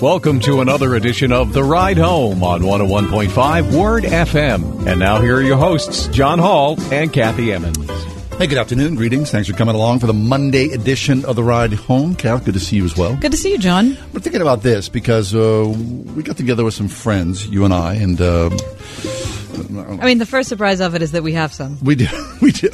Welcome to another edition of The Ride Home on 101.5 Word FM. And now here are your hosts, John Hall and Kathy Emmons. Hey, good afternoon. Greetings. Thanks for coming along for the Monday edition of The Ride Home. Kath, good to see you as well. Good to see you, John. We're thinking about this because uh, we got together with some friends, you and I, and uh, I mean, the first surprise of it is that we have some. we do. We do.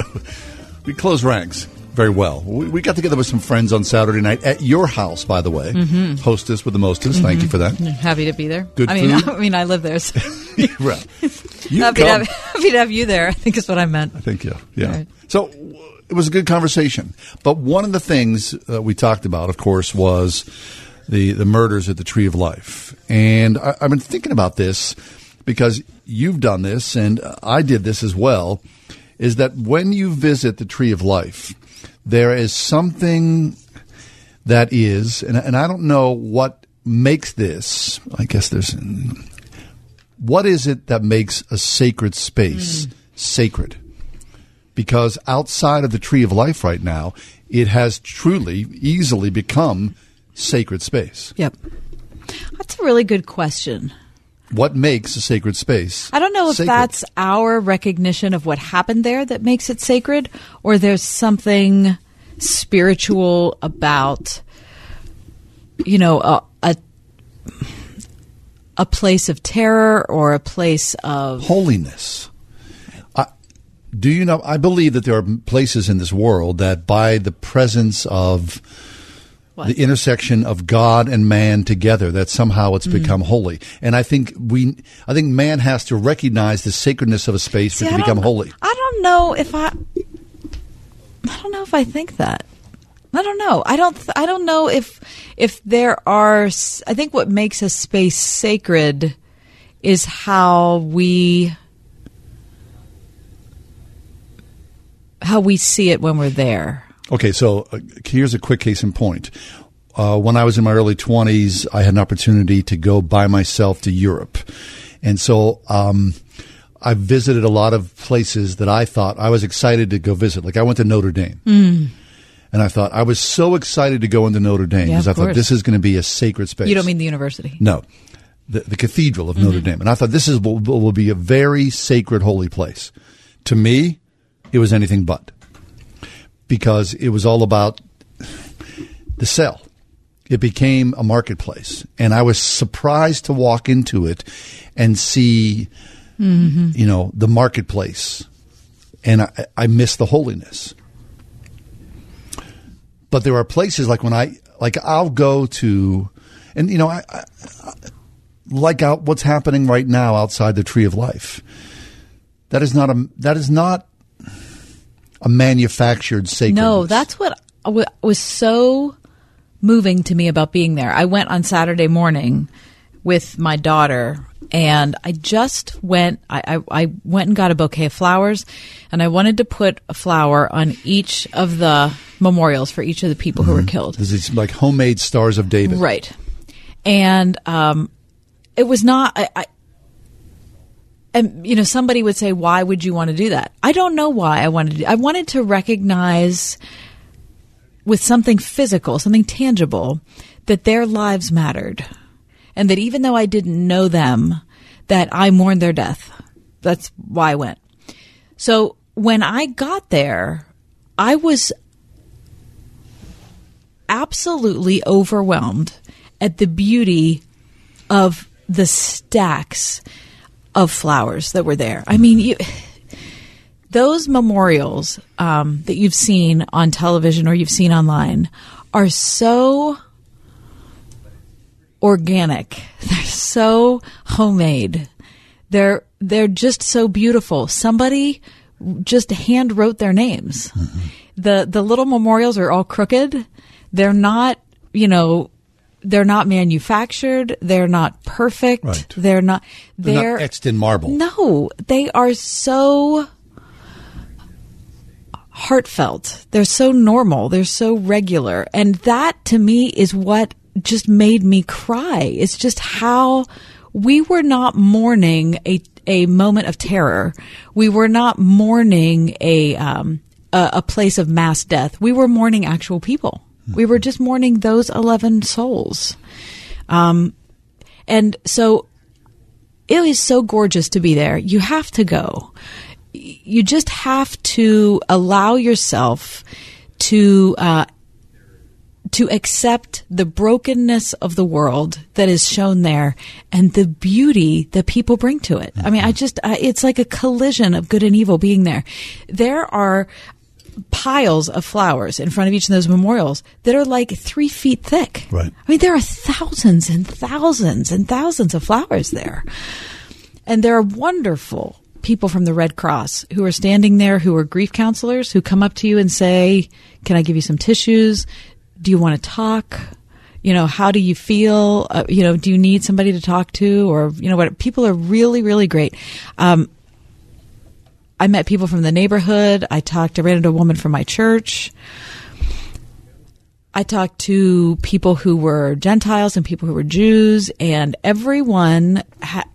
We close ranks very well. We, we got together with some friends on Saturday night at your house, by the way. Mm-hmm. Hostess with the mostest. Thank you for that. Happy to be there. Good I mean, food? I mean, I live there. So right. You happy, to have, happy to have you there. I think is what I meant. I think, yeah. Yeah. Right. So it was a good conversation. But one of the things uh, we talked about, of course, was the, the murders at the Tree of Life. And I, I've been thinking about this because you've done this and I did this as well. Is that when you visit the Tree of Life, there is something that is, and, and I don't know what makes this, I guess there's, what is it that makes a sacred space mm. sacred? because outside of the tree of life right now, it has truly, easily become sacred space. Yep. That's a really good question. What makes a sacred space? I don't know if sacred? that's our recognition of what happened there that makes it sacred, or there's something spiritual about, you know, a, a a place of terror or a place of holiness. I, do you know? I believe that there are places in this world that, by the presence of What? the intersection of God and man together, that somehow it's Mm. become holy. And I think we, I think man has to recognize the sacredness of a space for it to become holy. I don't know if I. I don't know if I think that. I don't know. I don't. th- I don't know if if there are. s- I think what makes a space sacred is how we how we see it when we're there. Okay, so uh, here's a quick case in point. Uh, when I was in my early 20s, I had an opportunity to go by myself to Europe. And so um, I visited a lot of places that I thought I was excited to go visit. Like I went to Notre Dame. And I thought, I was so excited to go into Notre Dame Mm. Yeah, because of I thought this is going to be a sacred space. You don't mean the university? No, the, the cathedral of Mm-hmm. Notre Dame. And I thought this is will, will be a very sacred, holy place. To me, it was anything but, because it was all about the sell. It became a marketplace, and I was surprised to walk into it and see, mm-hmm. you know, the marketplace, and I, I missed the holiness but there are places like when I like I'll go to, and you know I, I I- like out what's happening right now outside the Tree of Life. That is not a that is not a manufactured sacredness. No, that's what was so moving to me about being there. I went on Saturday morning with my daughter, and I just went. I, I, I went and got a bouquet of flowers, and I wanted to put a flower on each of the memorials for each of the people who were killed. There's these like homemade stars of David. Right. And um, it was not. I, I, and you know, somebody would say, "Why would you want to do that?" I don't know why I wanted to. I wanted to recognize with something physical, something tangible, that their lives mattered, and that even though I didn't know them, that I mourned their death. That's why I went. So when I got there, I was absolutely overwhelmed at the beauty of the stacks of flowers that were there. I mean, you, those memorials um, that you've seen on television or you've seen online are so organic. They're so homemade. They're they're just so beautiful. Somebody just hand wrote their names. The the little memorials are all crooked. They're not, you know, they're not manufactured. They're not perfect. Right. They're not. They're They're, not etched in marble. no, they are so heartfelt. They're so normal. They're so regular. And that to me is what just made me cry. It's just how we were not mourning a, a moment of terror. We were not mourning a, um, a, a place of mass death. We were mourning actual people. We were just mourning those 11 souls. Um, And so it is so gorgeous to be there. You have to go. You just have to allow yourself to uh, to accept the brokenness of the world that is shown there and the beauty that people bring to it. I mean, I just uh, it's like a collision of good and evil being there. There are piles of flowers in front of each of those memorials that are like three feet thick. Right. I mean, there are thousands and thousands and thousands of flowers there. And there are wonderful people from the Red Cross who are standing there who are grief counselors who come up to you and say, Can I give you some tissues? Do you want to talk? You know, how do you feel? Uh, you know, do you need somebody to talk to? Or, you know what? People are really, really great. Um, I met people from the neighborhood. I talked, I ran into a woman from my church. I talked to people who were Gentiles and people who were Jews, and everyone,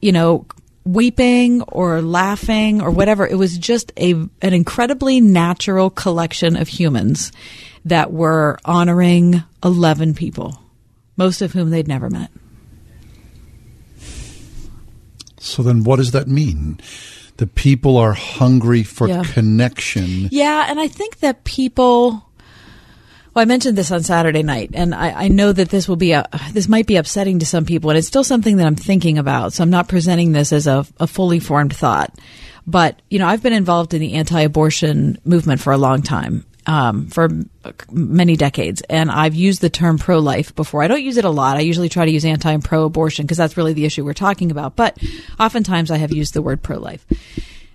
you know, weeping or laughing or whatever. It was just a an incredibly natural collection of humans that were honoring eleven people, most of whom they'd never met. So then, what does that mean? The people are hungry for Yeah. connection. Yeah, and I think that people. Well, I mentioned this on Saturday night, and I, I know that this will be a this might be upsetting to some people, and it's still something that I'm thinking about. So I'm not presenting this as a, a fully formed thought. But you know, I've been involved in the anti-abortion movement for a long time, um, for many decades, and I've used the term pro-life before. I don't use it a lot. I usually try to use anti and pro-abortion because that's really the issue we're talking about. But oftentimes, I have used the word pro-life.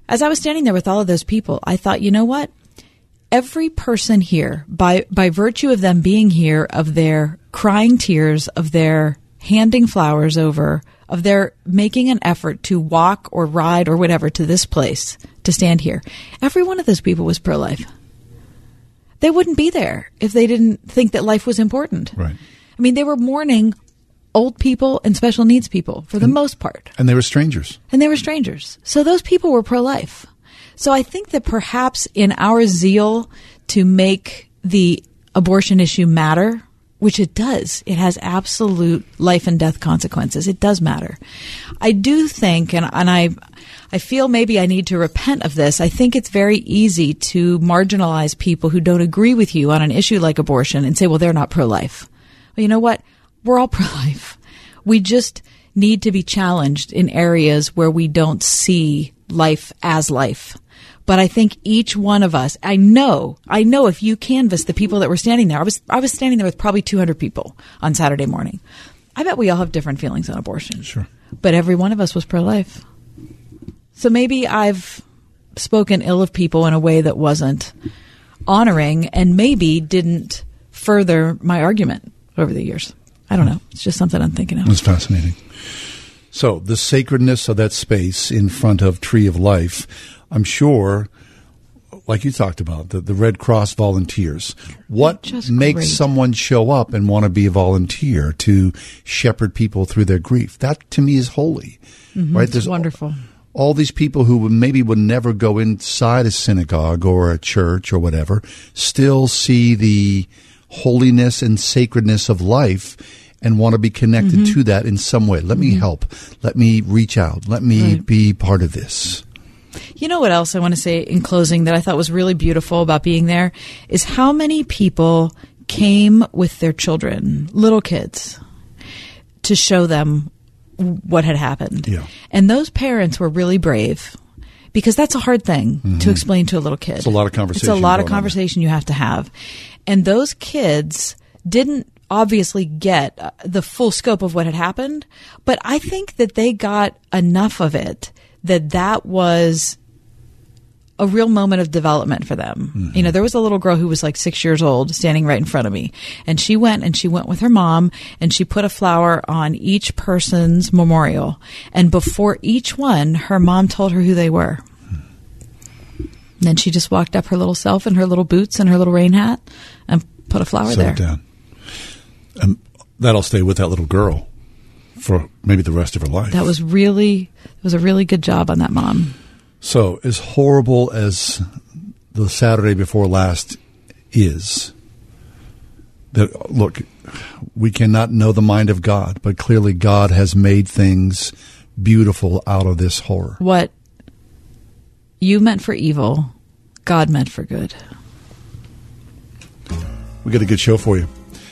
As I was standing there with all of those people, I thought, you know what? every person here, by by virtue of them being here, of their crying tears, of their handing flowers over, of their making an effort to walk or ride or whatever to this place to stand here, every one of those people was pro life. They wouldn't be there if they didn't think that life was important. Right. I mean, they were mourning old people and special needs people for the most part And they were strangers. and they were strangers. So those people were pro life. So I think that perhaps in our zeal to make the abortion issue matter, which it does, it has absolute life and death consequences. It does matter. I do think, and, and I, I feel maybe I need to repent of this. I think it's very easy to marginalize people who don't agree with you on an issue like abortion and say, well, they're not pro life. Well, you know what? We're all pro life. We just need to be challenged in areas where we don't see life as life. But I think each one of us, I know, I know if you canvass the people that were standing there, I was, I was standing there with probably 200 people on Saturday morning. I bet we all have different feelings on abortion. Sure. But every one of us was pro life. So maybe I've spoken ill of people in a way that wasn't honoring and maybe didn't further my argument over the years. I don't know. It's just something I'm thinking of. That's fascinating. So the sacredness of that space in front of Tree of Life, I'm sure, like you talked about, the, the Red Cross volunteers. What Just makes great. someone show up and want to be a volunteer to shepherd people through their grief? That to me is holy, right? It's wonderful. all these people who would- maybe would never go inside a synagogue or a church or whatever still see the holiness and sacredness of life and want to be connected Mm-hmm. to that in some way. Let me help. Let me reach out. Let me Right. be part of this. You know what else I want to say in closing that I thought was really beautiful about being there is how many people came with their children, little kids, to show them what had happened. Yeah. And those parents were really brave because that's a hard thing to explain to a little kid. Mm-hmm. It's a lot of conversation. It's a lot of on conversation you have to have. And those kids didn't obviously get uh, the full scope of what had happened, but I think that they got enough of it that that was a real moment of development for them. Mm-hmm. You know, there was a little girl who was like six years old standing right in front of me. And she went and she went with her mom and she put a flower on each person's memorial. And before each one, her mom told her who they were. Hmm. And then she just walked up her little self in her little boots and her little rain hat and put a flower Set there. it down. And that'll stay with that little girl for maybe the rest of her life. That was really, it was a really good job on that mom. So, as horrible as the Saturday before last is, that look, we cannot know the mind of God, but clearly God has made things beautiful out of this horror. What you meant for evil, God meant for good. We got a good show for you.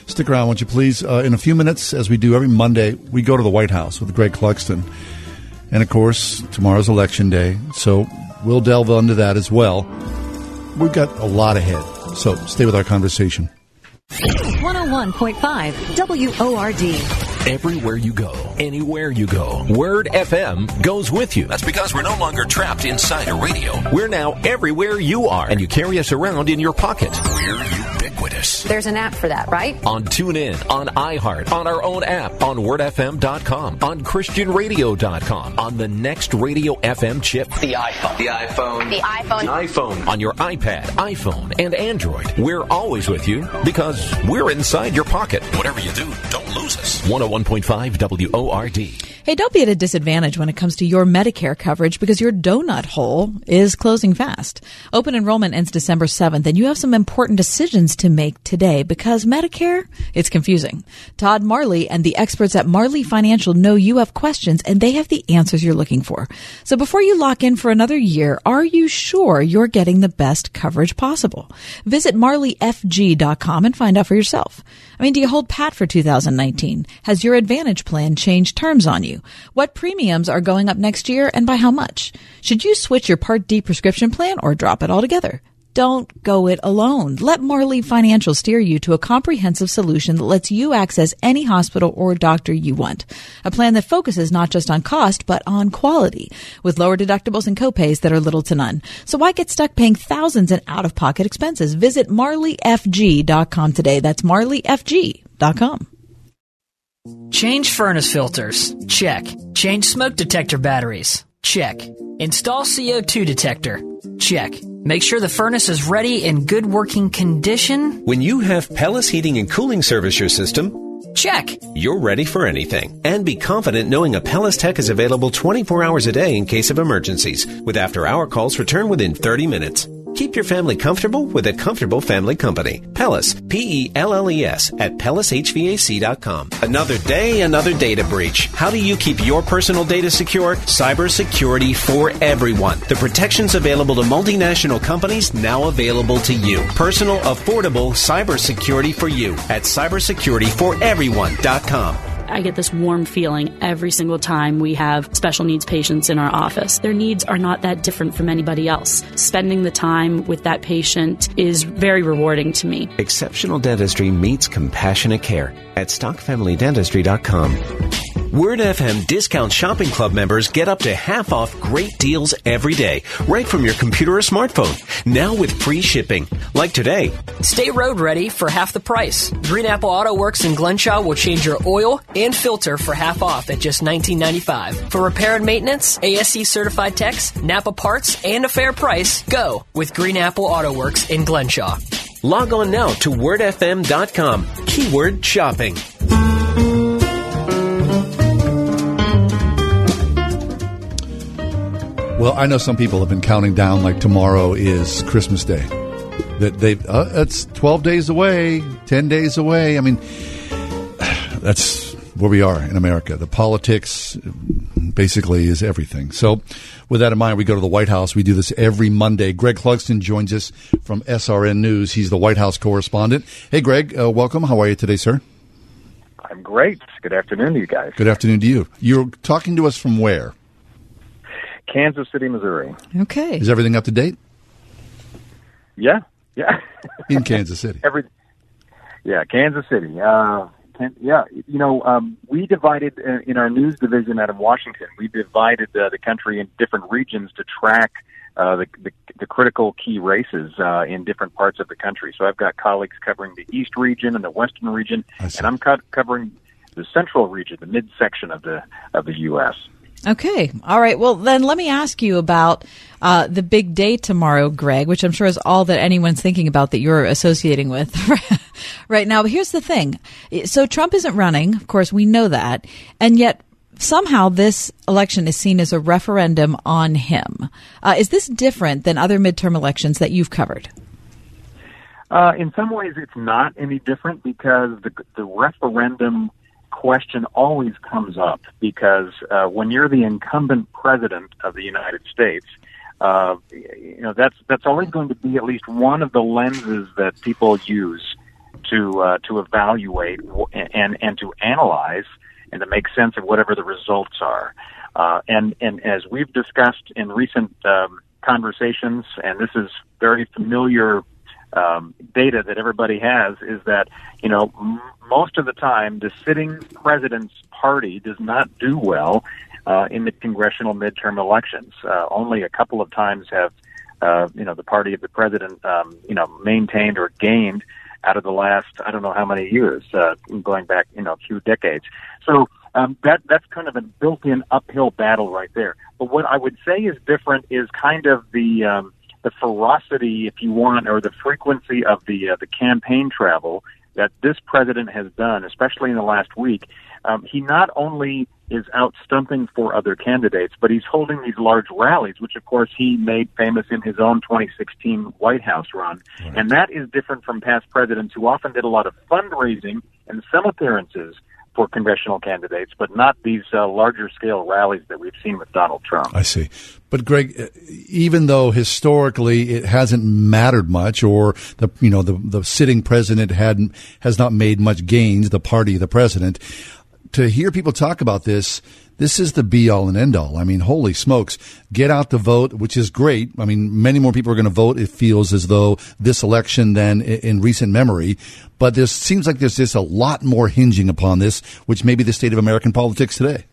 Stick around, won't you please? Uh, in a few minutes, as we do every Monday, we go to the White House with Greg Clugston. And of course, tomorrow's election day, so we'll delve into that as well. We've got a lot ahead, so stay with our conversation. 101.5 WORD. Everywhere you go, anywhere you go, Word FM goes with you. That's because we're no longer trapped inside a radio. We're now everywhere you are, and you carry us around in your pocket. We're ubiquitous. There's an app for that, right? On TuneIn, on iHeart, on our own app, on WordFM.com, on ChristianRadio.com, on the NextRadio FM chip, the iPhone, the iPhone, the iPhone, the iPhone, on your iPad, iPhone, and Android. We're always with you because we're inside your pocket. Whatever you do, don't lose us. 101. 101.5 WORD. Hey, don't be at a disadvantage when it comes to your Medicare coverage because your donut hole is closing fast. Open enrollment ends December 7th, and you have some important decisions to make today because Medicare, it's confusing. Todd Marley and the experts at Marley Financial know you have questions and they have the answers you're looking for. So before you lock in for another year, are you sure you're getting the best coverage possible? Visit marleyfg.com and find out for yourself. I mean, do you hold pat for 2019? Has your Advantage plan changed terms on you? What premiums are going up next year and by how much? Should you switch your Part D prescription plan or drop it altogether? Don't go it alone. Let Marley Financial steer you to a comprehensive solution that lets you access any hospital or doctor you want. A plan that focuses not just on cost, but on quality, with lower deductibles and copays that are little to none. So why get stuck paying thousands in out-of-pocket expenses? Visit marleyfg.com today. That's marleyfg.com. Change furnace filters. Check. Change smoke detector batteries. Check. Install CO2 detector. Check. Make sure the furnace is ready in good working condition. When you have Pelles Heating and Cooling service your system, Check. You're ready for anything. And be confident knowing a Pelles Tech is available 24 hours a day in case of emergencies, with after hour calls return within 30 minutes. Keep your family comfortable with a comfortable family company. Pelles, P-E-L-L-E-S at PellesHVAC.com. Another day, another data breach. How do you keep your personal data secure? Cybersecurity for everyone. The protections available to multinational companies now available to you. Personal, affordable cybersecurity for you at cybersecurityforeveryone.com. I get this warm feeling every single time we have special needs patients in our office. Their needs are not that different from anybody else. Spending the time with that patient is very rewarding to me. Exceptional dentistry meets compassionate care at stockfamilydentistry.com. Word FM Discount Shopping Club members get up to half off great deals every day, right from your computer or smartphone. Now with free shipping. Like today. Stay road ready for half the price. Green Apple Auto Works in Glenshaw will change your oil and filter for half off at just $19.95. For repair and maintenance, ASE certified techs, Napa parts, and a fair price, go with Green Apple Auto Works in Glenshaw. Log on now to wordfm.com. Keyword shopping. Well, I know some people have been counting down like tomorrow is Christmas Day. That they uh, it's 12 days away, 10 days away. I mean, that's where we are in America. The politics basically is everything. So, with that in mind, we go to the White House. We do this every Monday. Greg Clugston joins us from SRN News. He's the White House correspondent. Hey, Greg, uh, welcome. How are you today, sir? I'm great. Good afternoon to you guys. Good afternoon to you. You're talking to us from where? Kansas City, Missouri. Okay. Is everything up to date? Yeah, yeah. in Kansas City. Every, yeah, Kansas City. Uh, can, yeah, you know, um, we divided uh, in our news division out of Washington. We divided uh, the country in different regions to track uh, the, the, the critical key races uh, in different parts of the country. So I've got colleagues covering the East region and the Western region, and I'm co- covering the Central region, the midsection of the of the U.S. Okay. All right. Well, then let me ask you about uh, the big day tomorrow, Greg, which I'm sure is all that anyone's thinking about that you're associating with right now. But here's the thing. So Trump isn't running. Of course, we know that. And yet somehow this election is seen as a referendum on him. Uh, is this different than other midterm elections that you've covered? Uh, in some ways, it's not any different because the, the referendum question always comes up because uh, when you're the incumbent president of the United States, uh, you know that's that's always going to be at least one of the lenses that people use to uh, to evaluate and and to analyze and to make sense of whatever the results are. Uh, and and as we've discussed in recent um, conversations, and this is very familiar um, data that everybody has, is that you know m- most of the time the sitting president's party does not do well uh, in the congressional midterm elections. Uh, only a couple of times have uh, you know the party of the president um, you know maintained or gained out of the last I don't know how many years, uh, going back you know a few decades. So um, that that's kind of a built-in uphill battle right there. But what I would say is different is kind of the um, the ferocity, if you want, or the frequency of the uh, the campaign travel that this president has done, especially in the last week. Um, he not only is out stumping for other candidates, but he's holding these large rallies, which of course he made famous in his own 2016 White House run. Right. And that is different from past presidents who often did a lot of fundraising and some appearances for congressional candidates, but not these uh, larger scale rallies that we've seen with Donald Trump. I see. But Greg, uh, even though historically it hasn't mattered much, or the you know the the sitting president hadn't has not made much gains, the party, the president, to hear people talk about this this is the be all and end all. I mean, holy smokes, get out the vote, which is great. I mean, many more people are going to vote. It feels as though this election than in recent memory. But there seems like there's just a lot more hinging upon this, which may be the state of American politics today.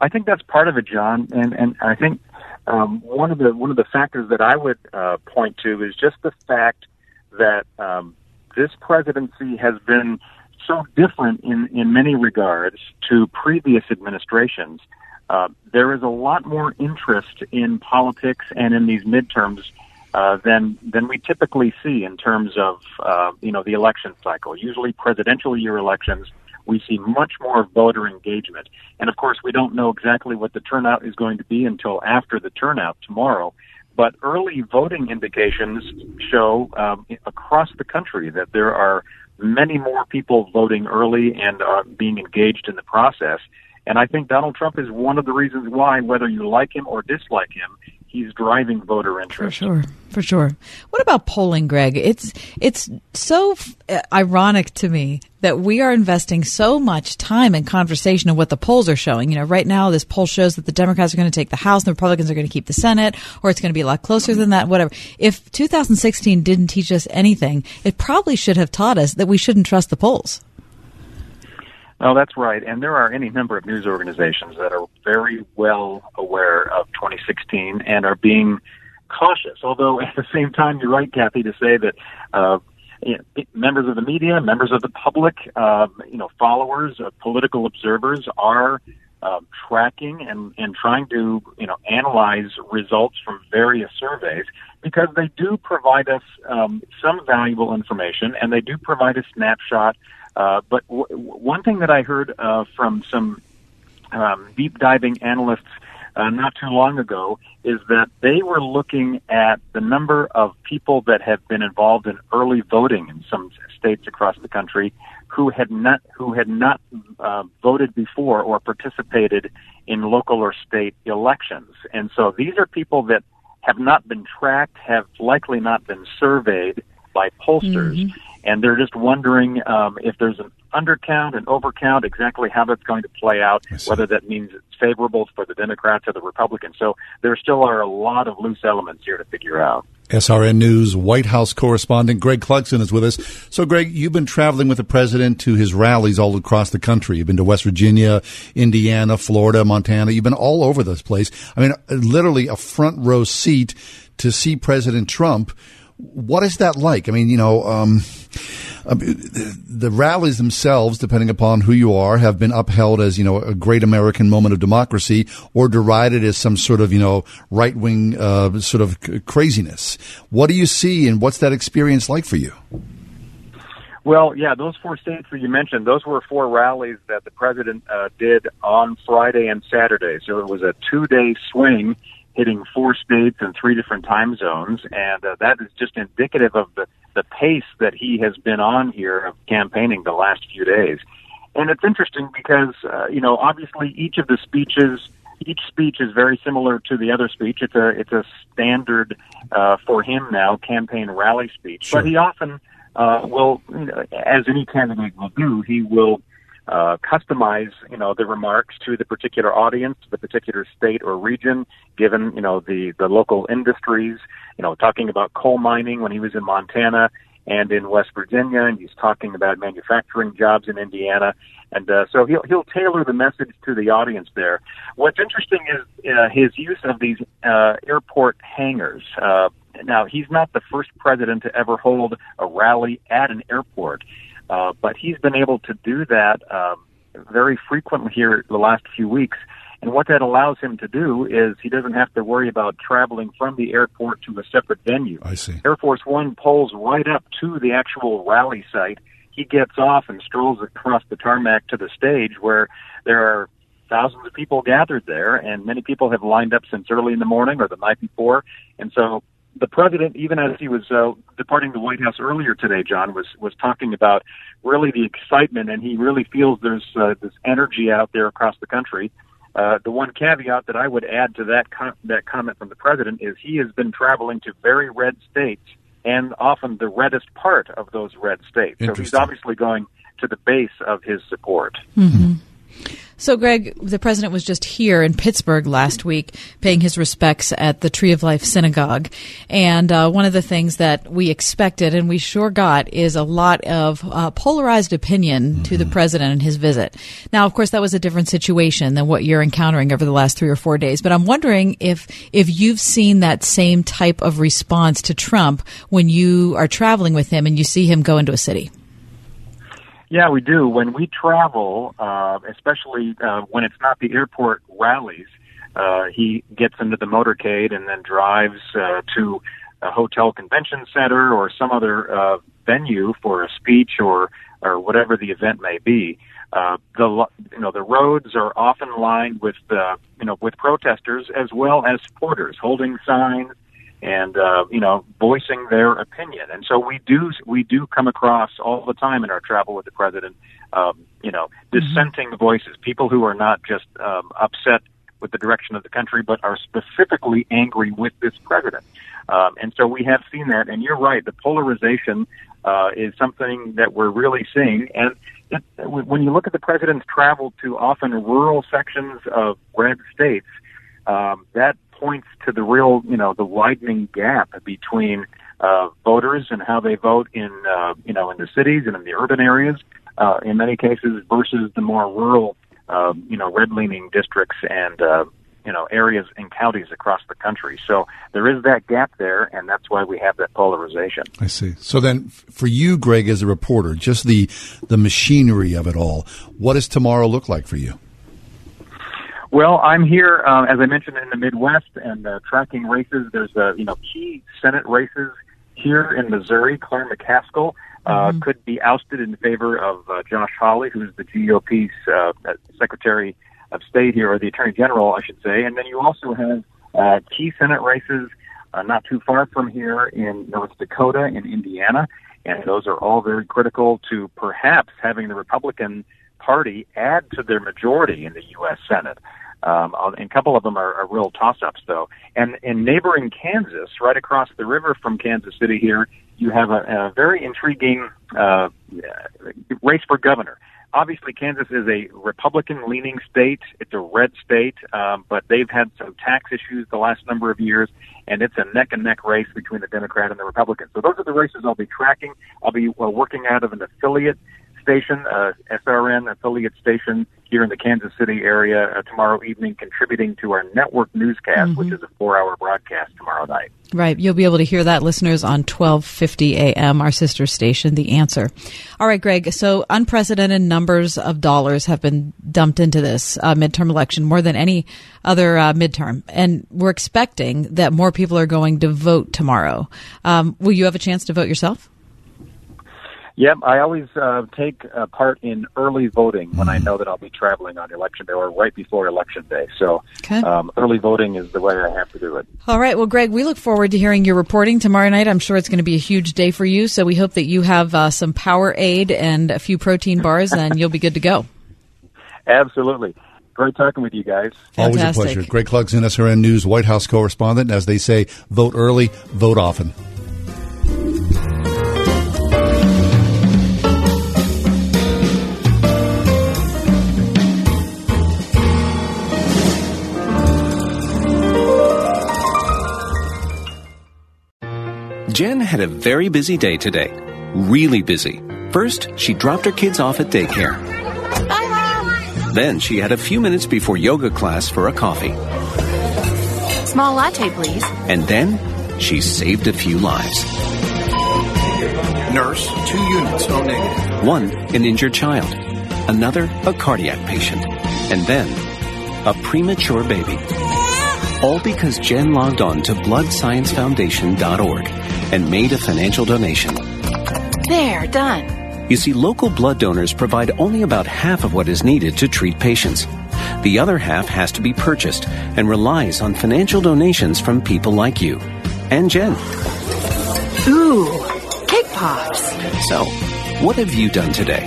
I think that's part of it, John, and and I think um, one of the one of the factors that I would uh, point to is just the fact that um, this presidency has been so different in, in many regards to previous administrations. Uh, there is a lot more interest in politics and in these midterms uh, than than we typically see in terms of uh, you know the election cycle. Usually, presidential year elections, we see much more voter engagement, and of course, we don't know exactly what the turnout is going to be until after the turnout tomorrow. But early voting indications show um, across the country that there are many more people voting early and uh, being engaged in the process. And I think Donald Trump is one of the reasons why, whether you like him or dislike him, he's driving voter interest. For sure, for sure. What about polling, Greg? It's it's so f- uh, ironic to me that we are investing so much time and conversation of what the polls are showing. You know, right now this poll shows that the Democrats are going to take the House, and the Republicans are going to keep the Senate, or it's going to be a lot closer than that. Whatever. If 2016 didn't teach us anything, it probably should have taught us that we shouldn't trust the polls. No, that's right. And there are any number of news organizations that are very well aware of 2016 and are being cautious. Although at the same time, you're right, Kathy, to say that uh, you know, members of the media, members of the public, uh, you know, followers, uh, political observers are uh, tracking and, and trying to you know analyze results from various surveys because they do provide us um, some valuable information and they do provide a snapshot uh, but w- one thing that I heard uh, from some um, deep diving analysts uh, not too long ago is that they were looking at the number of people that have been involved in early voting in some states across the country who had not who had not uh, voted before or participated in local or state elections, and so these are people that have not been tracked, have likely not been surveyed by pollsters. Mm-hmm and they're just wondering um, if there's an undercount and overcount, exactly how that's going to play out, whether that means it's favorable for the Democrats or the Republicans. So there still are a lot of loose elements here to figure out. SRN News White House correspondent Greg Clugston is with us. So, Greg, you've been traveling with the president to his rallies all across the country. You've been to West Virginia, Indiana, Florida, Montana. You've been all over this place. I mean, literally a front row seat to see President Trump what is that like? I mean, you know, um, um, the rallies themselves, depending upon who you are, have been upheld as you know a great American moment of democracy, or derided as some sort of you know right wing uh, sort of craziness. What do you see, and what's that experience like for you? Well, yeah, those four states that you mentioned, those were four rallies that the president uh, did on Friday and Saturday. So it was a two day swing hitting four states and three different time zones, and uh, that is just indicative of the the pace that he has been on here of campaigning the last few days. And it's interesting because, uh, you know, obviously each of the speeches, each speech is very similar to the other speech. It's a, it's a standard, uh, for him now, campaign rally speech. Sure. But he often, uh, will, you know, as any candidate will do, he will, uh, customize, you know, the remarks to the particular audience, to the particular state or region, given, you know, the, the local industries, you know, talking about coal mining when he was in Montana and in West Virginia, and he's talking about manufacturing jobs in Indiana. And uh, so he'll he'll tailor the message to the audience there. What's interesting is uh, his use of these uh, airport hangars. Uh, now he's not the first president to ever hold a rally at an airport, uh, but he's been able to do that um, very frequently here the last few weeks. And what that allows him to do is he doesn't have to worry about traveling from the airport to a separate venue. I see. Air Force One pulls right up to the actual rally site. He gets off and strolls across the tarmac to the stage where there are thousands of people gathered there, and many people have lined up since early in the morning or the night before. And so the president, even as he was uh, departing the White House earlier today, John was was talking about really the excitement, and he really feels there's uh, this energy out there across the country. Uh, the one caveat that I would add to that com- that comment from the president is he has been traveling to very red states and often the reddest part of those red states. So he's obviously going to the base of his support. So, Greg, the president was just here in Pittsburgh last week, paying his respects at the Tree of Life Synagogue. And uh, one of the things that we expected, and we sure got, is a lot of uh, polarized opinion to the president and his visit. Now, of course, that was a different situation than what you're encountering over the last three or four days. But I'm wondering if if you've seen that same type of response to Trump when you are traveling with him and you see him go into a city. Yeah, we do. When we travel, uh, especially uh, when it's not the airport rallies, uh, he gets into the motorcade and then drives uh, to a hotel convention center or some other uh, venue for a speech or or whatever the event may be. Uh, the you know the roads are often lined with uh, you know with protesters as well as supporters holding signs and uh, you know voicing their opinion. And so we do we do come across all the time in our travel with the president, um, you know, dissenting voices, people who are not just um, upset with the direction of the country, but are specifically angry with this president. Um, and so we have seen that. And you're right, the polarization uh, is something that we're really seeing. And it, when you look at the president's travel to often rural sections of red states, um, that points to the real, you know, the widening gap between uh, voters and how they vote in, uh, you know, in the cities and in the urban areas, uh, in many cases, versus the more rural, uh, you know, red-leaning districts and, uh, you know, areas and counties across the country. So there is that gap there, and that's why we have that polarization. I see. So then, for you, Greg, as a reporter, just the the machinery of it all, what does tomorrow look like for you? Well, I'm here, uh, as I mentioned, in the Midwest and uh, tracking races. There's, uh, you know, key Senate races here in Missouri. Claire McCaskill uh, could be ousted in favor of uh, Josh Hawley, who's the GOP's uh, Secretary of State here, or the Attorney General, I should say. And then you also have uh, key Senate races uh, not too far from here in North Dakota and Indiana. And those are all very critical to perhaps having the Republican Party add to their majority in the U.S. Senate. Um, and a couple of them are, are real toss-ups, though. And in neighboring Kansas, right across the river from Kansas City, here you have a, a very intriguing uh, race for governor. Obviously, Kansas is a Republican-leaning state. It's a red state, um, but they've had some tax issues the last number of years, and it's a neck-and-neck race between the Democrat and the Republican. So those are the races I'll be tracking. I'll be uh, working out of an affiliate station, uh, SRN affiliate station here in the Kansas City area uh, tomorrow evening, contributing to our network newscast, which is a four-hour broadcast tomorrow night. Right. You'll be able to hear that, listeners, on 1250 AM, our sister station, The Answer. All right, Greg. So unprecedented numbers of dollars have been dumped into this uh, midterm election, more than any other uh, midterm. And we're expecting that more people are going to vote tomorrow. Um, will you have a chance to vote yourself? Yep, I always uh, take uh, part in early voting when I know that I'll be traveling on election day or right before election day. So Okay. um, early voting is the way I have to do it. All right. Well, Greg, we look forward to hearing your reporting tomorrow night. I'm sure it's going to be a huge day for you. So we hope that you have uh, some Powerade and a few protein bars, and you'll be good to go. Absolutely. Great talking with you guys. Always a Fantastic. pleasure. Greg Clugston, SRN News White House correspondent. As they say, vote early, vote often. Jen had a very busy day today. Really busy. First, she dropped her kids off at daycare. Bye, Mom. Then she had a few minutes before yoga class for a coffee. Small latte, please. And then she saved a few lives. Nurse, two units, O negative. One, an injured child. Another, a cardiac patient. And then, a premature baby. All because Jen logged on to bloodsciencefoundation.org and made a financial donation. There, done. You see, local blood donors provide only about half of what is needed to treat patients. The other half has to be purchased and relies on financial donations from people like you and Jen. Ooh, cake pops. So, what have you done today?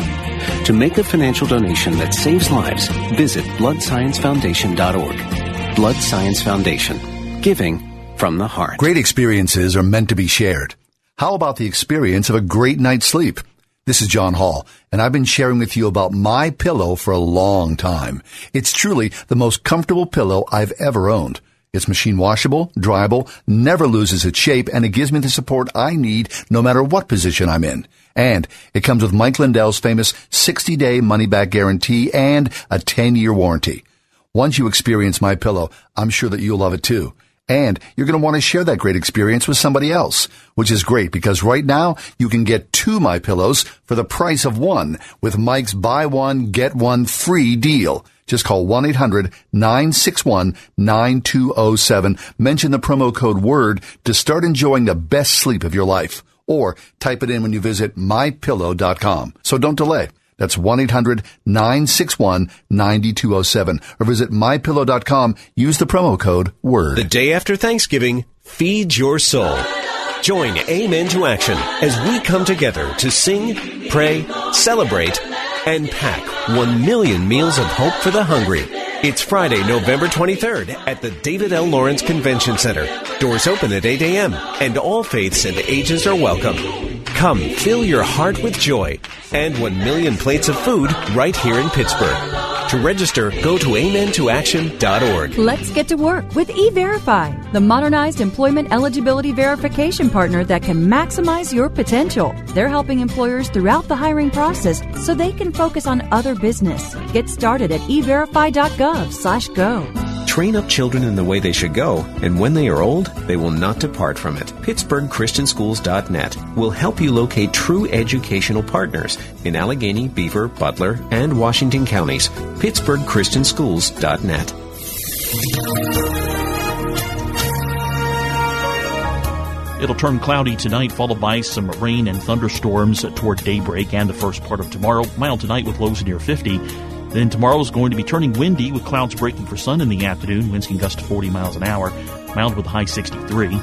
To make a financial donation that saves lives, visit bloodsciencefoundation.org. Blood Science Foundation. Giving from the heart. Great experiences are meant to be shared. How about the experience of a great night's sleep? This is John Hall, and I've been sharing with you about my pillow for a long time. It's truly the most comfortable pillow I've ever owned. It's machine washable, dryable, never loses its shape, and it gives me the support I need no matter what position I'm in. And it comes with Mike Lindell's famous 60 day money back guarantee and a 10 year warranty. Once you experience my pillow, I'm sure that you'll love it too. And you're going to want to share that great experience with somebody else, which is great because right now you can get two My Pillows for the price of one with Mike's buy one, get one free deal. Just call 1-800-961-9207. Mention the promo code WORD to start enjoying the best sleep of your life. Or type it in when you visit mypillow.com. So don't delay. That's 1-800-961-9207 or visit mypillow.com. Use the promo code WORD. The day after Thanksgiving, feed your soul. Join Amen to Action as we come together to sing, pray, celebrate, and pack 1 million meals of hope for the hungry. It's Friday, November 23rd at the David L. Lawrence Convention Center. Doors open at 8 a.m. and all faiths and ages are welcome. Come fill your heart with joy and 1 million plates of food right here in Pittsburgh. To register, go to amentoaction.org. Let's get to work with eVerify, the modernized employment eligibility verification partner that can maximize your potential. They're helping employers throughout the hiring process so they can focus on other business. Get started at everify.gov/go. Train up children in the way they should go, and when they are old, they will not depart from it. PittsburghChristianSchools.net will help you locate true educational partners in Allegheny, Beaver, Butler, and Washington counties. PittsburghChristianSchools.net. It'll turn cloudy tonight, followed by some rain and thunderstorms toward daybreak and the first part of tomorrow. Mild tonight with lows near 50. Then tomorrow is going to be turning windy with clouds breaking for sun in the afternoon. Winds can gust to 40 miles an hour. Mild with high 63.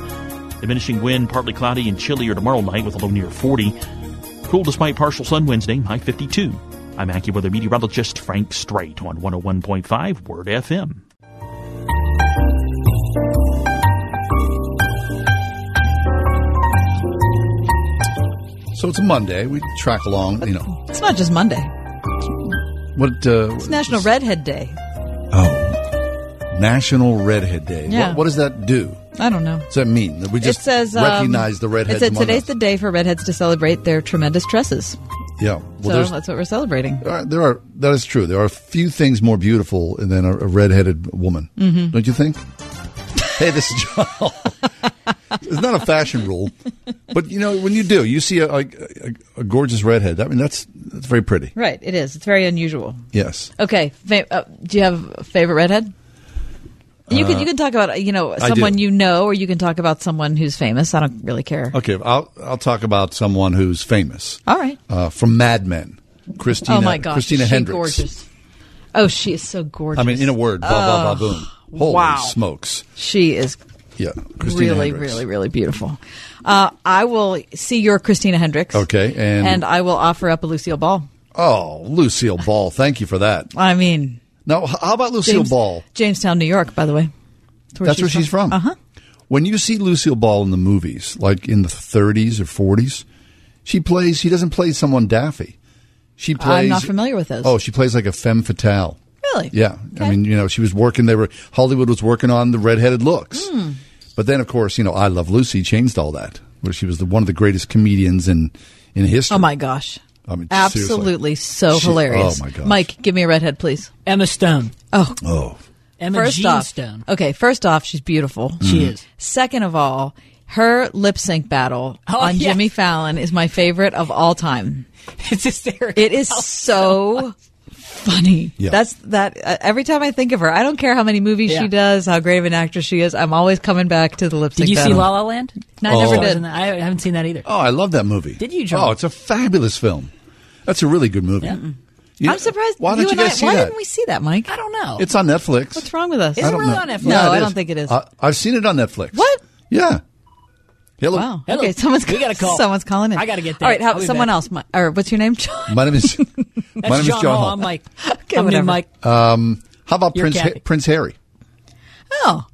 Diminishing wind, partly cloudy and chillier tomorrow night with a low near 40. Cool despite partial sun Wednesday, high 52. I'm AccuWeather meteorologist Frank Strait on 101.5 Word FM. So it's a Monday. We track along, you know. It's not just Monday. What, uh, It's National Redhead Day. oh, National Redhead Day. Yeah. What, what does that do? I don't know. What does that mean? That we just it says um, recognize the redheads It said today's us? the day for redheads to celebrate their tremendous tresses. Yeah. Well, so that's what we're celebrating. there are, there are that is true. There are a few things more beautiful than a, a redheaded woman. Mhm. Don't you think? hey, this is John. it's not a fashion rule, but you know when you do, you see a, a, a, a gorgeous redhead. I mean, that's that's very pretty. Right, it is. It's very unusual. Yes. Okay, fa- uh, do you have a favorite redhead? You can Uh, you can talk about you know someone you know, or you can talk about someone who's famous. I don't really care. Okay, I'll I'll talk about someone who's famous. All right. Uh, from Mad Men, Christina. oh my gosh, Christina she Hendricks. gorgeous. Oh, she is so gorgeous. I mean, in a word, blah blah blah, boom. Holy wow. smokes! She is Yeah, Christina really, Hendricks. really, really beautiful. Uh, I will see your Christina Hendricks. Okay, and- and I will offer up a Lucille Ball. Oh, Lucille Ball. Thank you for that. I mean, Now, how about Lucille James- Ball? Jamestown, New York, by the way. That's where she's from. Uh huh. When you see Lucille Ball in the movies, like in the 30s or 40s, she plays. She doesn't play someone daffy. She plays. I'm not familiar with those. Oh, she plays like a femme fatale. Really? Yeah. I mean, you know, she was working. They were Hollywood was working on the redheaded looks. Hmm. But then, of course, you know, I Love Lucy changed all that. Where she was the, one of the greatest comedians in in history. Oh my gosh. I mean, Absolutely so She- hilarious. oh my god, Mike, give me a redhead, please. Emma Stone. Oh. Oh. Emma first Jean off, Stone. Okay, first off, she's beautiful. She mm-hmm. is. Second of all, her lip sync battle Oh, on yes. Jimmy Fallon is my favorite of all time. It's hysterical. It is so funny. Yeah. That's that. Uh, every time I think of her, I don't care how many movies Yeah. she does, how great of an actress she is. I'm always coming back to the lip sync. Did you see. La La Land? No, I never Oh. did. I haven't seen that either. Oh, I love that movie. Did you, John? Oh, it's a fabulous film. That's a really good movie. You- I'm surprised. Why don't you, and guys I, see why that? didn't we see that, Mike? I don't know. It's on Netflix. What's wrong with us? Is it don't really know. on Netflix? No, Yeah, I it don't think it is. I, I've seen it on Netflix. What? Yeah. Hello. Wow. Hello. Okay, someone's We got a call. Someone's calling in. I gotta get there. All right, how, I'll someone back. else. My, or what's your name, John? My name is That's my name John, is John Hall. Hall. I'm Mike. Okay, I'm new whatever. Mike. Um, how about You're Prince Kathy. Prince Harry? Oh,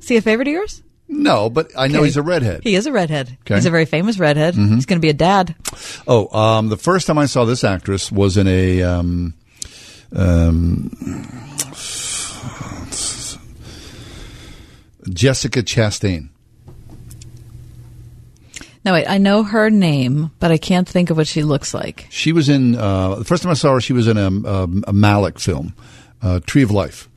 is he a favorite of yours? No, but I know Okay. he's a redhead. He is a redhead. Okay. Mm-hmm. He's a very famous redhead. He's going to be a dad. Oh, um, the first time I saw this actress was in a um, um, Jessica Chastain. No, wait. I know her name, but I can't think of what she looks like. She was in uh, the first time I saw her. She was in a, a, a Malick film, uh, Tree of Life.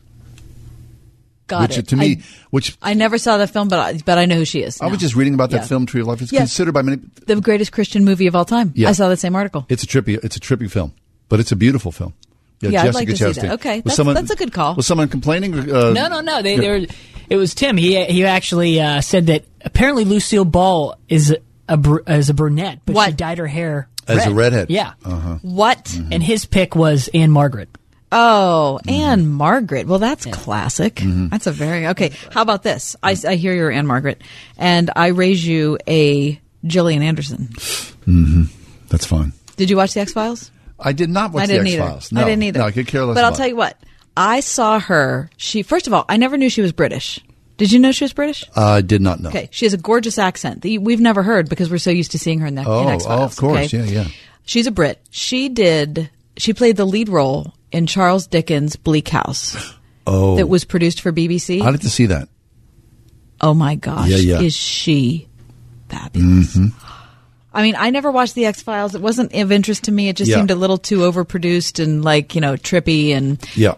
Got which it. to me, I, which I never saw that film, but I, but I know who she is. I was just reading about that Yeah. film, Tree of Life. It's Yeah. considered by many. the greatest Christian movie of all time. Yeah. I saw that same article. It's a trippy. It's a trippy film, but it's a beautiful film. Yeah, I'd like to see that. Okay, Was that's- that's a good call. Was someone complaining? Uh, No, no, no. They, yeah. they were, it was Tim. He he actually uh, said that apparently Lucille Ball is a br- is a brunette, but she dyed her hair As a redhead. Yeah, Uh-huh. What? Mm-hmm. and his pick was Ann-Margret. Oh, Ann-Margret. Well, that's classic. Mm-hmm. That's a very okay. How about this? I, I hear you're Ann-Margret, and I raise you a Gillian Anderson. That's fine. Did you watch the X Files? I did not watch I the didn't X either. Files. No, I didn't either. No, I could care less. But I'll about tell it. you what. I saw her. She first of all, I never knew she was British. Did you know she was British? Uh, I did not know. Okay, she has a gorgeous accent that we've never heard because we're so used to seeing her in that. Oh, in X Files. oh, of course. Yeah, yeah. She's a Brit. She did. She played the lead role in Charles Dickens' Bleak House Oh, that was produced for BBC. I did to see that. oh my gosh, Yeah, yeah. is she fabulous? Mm-hmm. I mean, I never watched the X Files. It wasn't of interest to me. It just Yeah. seemed a little too overproduced and like you know trippy and Yeah.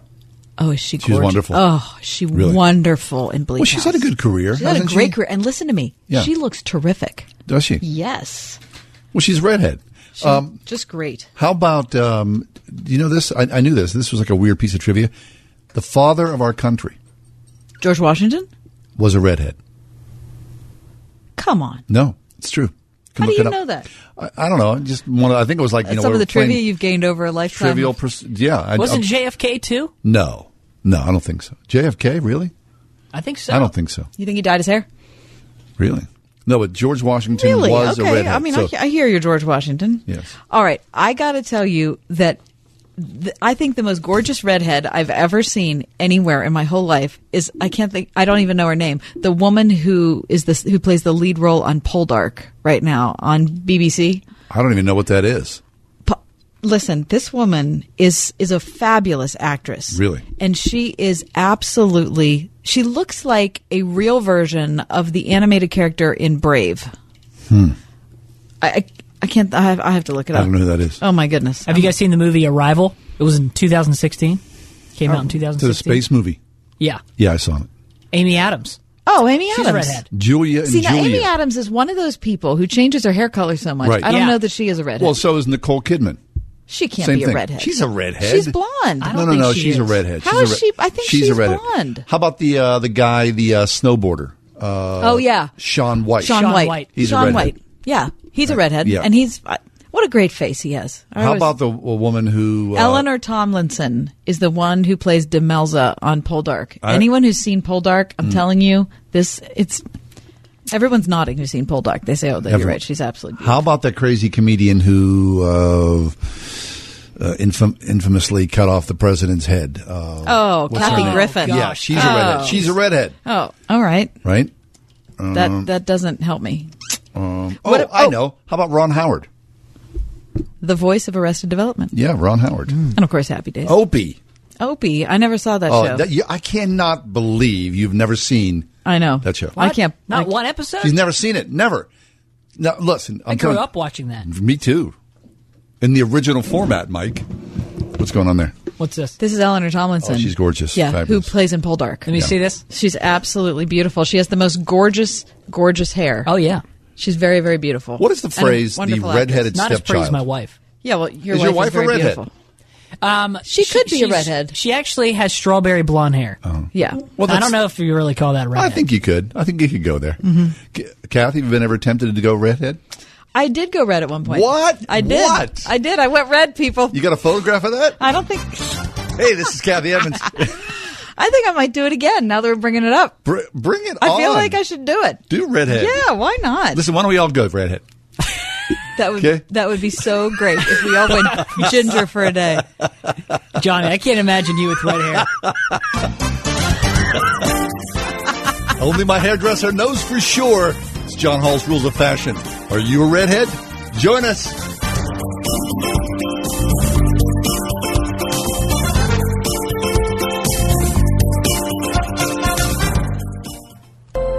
Oh, is she She's gorgeous? wonderful. Oh, is she Really. wonderful in Bleak Well, she's House. had a good career. She's had a great she? career. And listen to me, Yeah. she looks terrific. Does she? Yes, Well, she's a redhead. She's Um, just great. how about? Um, do you know this? I, I knew this. This was like a weird piece of trivia. The father of our country George Washington. was a redhead. Come on. No, it's true. Can How do you know that? I, I don't know. Just one. Of, I think it was like you know Some of the trivia you've gained over a lifetime. trivial. Pers- yeah, I, Wasn't I- JFK too? no, no, I don't think so. JFK, really? I think so. I don't think so. You think he dyed his hair? Really? No, but George Washington Really? was okay. a redhead. I mean, so- I, I hear you're George Washington. Yes. All right. I got to tell you that th- I think the most gorgeous redhead I've ever seen anywhere in my whole life is I can't think. I don't even know her name. The woman who is this who plays the lead role on Poldark right now on BBC. I don't even know what that is. Pa- Listen, this woman is is a fabulous actress. Really? And she is absolutely she looks like a real version of the animated character in Brave. Hmm. I I, I can't I have, I have to look it I up. I don't know who that is. Oh my goodness. Have you guys seen the movie Arrival? It was in 2016. Came out in To 2016. the space movie. Yeah, Yeah, I saw it. Amy Adams. Oh, Amy She's Adams. a redhead. Julia and See, now Julia. Amy Adams is one of those people who changes her hair color so much. Right. I don't Yeah. know that she is a redhead. well, so is Nicole Kidman. She can't Same be a thing. redhead. She's a redhead. She's blonde. I don't no, no, no. She's a redhead. How she's is a she? I think she's, a redhead. blonde. How about the uh, the guy, the uh, snowboarder? Uh, Oh, yeah. Shaun White. Shaun, White. He's Shaun a redhead. White. Yeah, he's a redhead, Yeah. and he's uh, what a great face he has. I How was- about the a woman who? Uh, Eleanor Tomlinson is the one who plays Demelza on Poldark. I- Anyone who's seen Poldark, I'm Mm. telling you, this it's everyone's nodding who's seen Poldark. They say, "Oh, that you're right. She's absolutely." How about that crazy comedian who uh, uh, infam- infamously cut off the president's head? Uh, Oh, Kathy her name? Griffin. Yeah, she's Oh. a redhead. She's a redhead, Oh, all right. right? That Um, that doesn't help me. um, oh, What- I oh. know. How about Ron Howard? The voice of Arrested Development, Yeah, Ron Howard. and of course, Happy Days. Opie. Opie. I never saw that oh, show. that, you, I cannot believe you've never seen I know that show. I can't. Not I- one episode. She's never seen it. Never. Now, listen. I'm I grew telling- up watching that. Me too. In the original format, Mike. What's going on there? What's this? This is Eleanor Tomlinson. Oh, she's gorgeous. Yeah, Fabulous. who plays in Poldark. Let me see this. She's absolutely beautiful. She has the most gorgeous, gorgeous hair. Oh yeah. She's very, very beautiful. What is the And a phrase, the wonderful redheaded actress. Not as pretty as stepchild? my wife. Yeah, well, your Is wife your wife is very a redhead? beautiful. Um, She could be a redhead. She actually has strawberry blonde hair. Yeah. Well, I don't know if you really call that redhead. I think you could. I think you could go there. Mm-hmm. Kathy, have you been ever tempted to go redhead? I did go red at one point. What? I did. What? I did. I went red, people. You got a photograph of that? I don't think. Hey, this is Kathy Evans. I think I might do it again now that we're bringing it up. Br- bring it I on. feel like I should do it. do redhead. Yeah, why not? Listen, why don't we all go redhead? That would Okay. that would be so great if we all went ginger for a day. Johnny, I can't imagine you with red hair. Only my hairdresser knows for sure. It's John Hall's Rules of Fashion. Are you a redhead? Join us.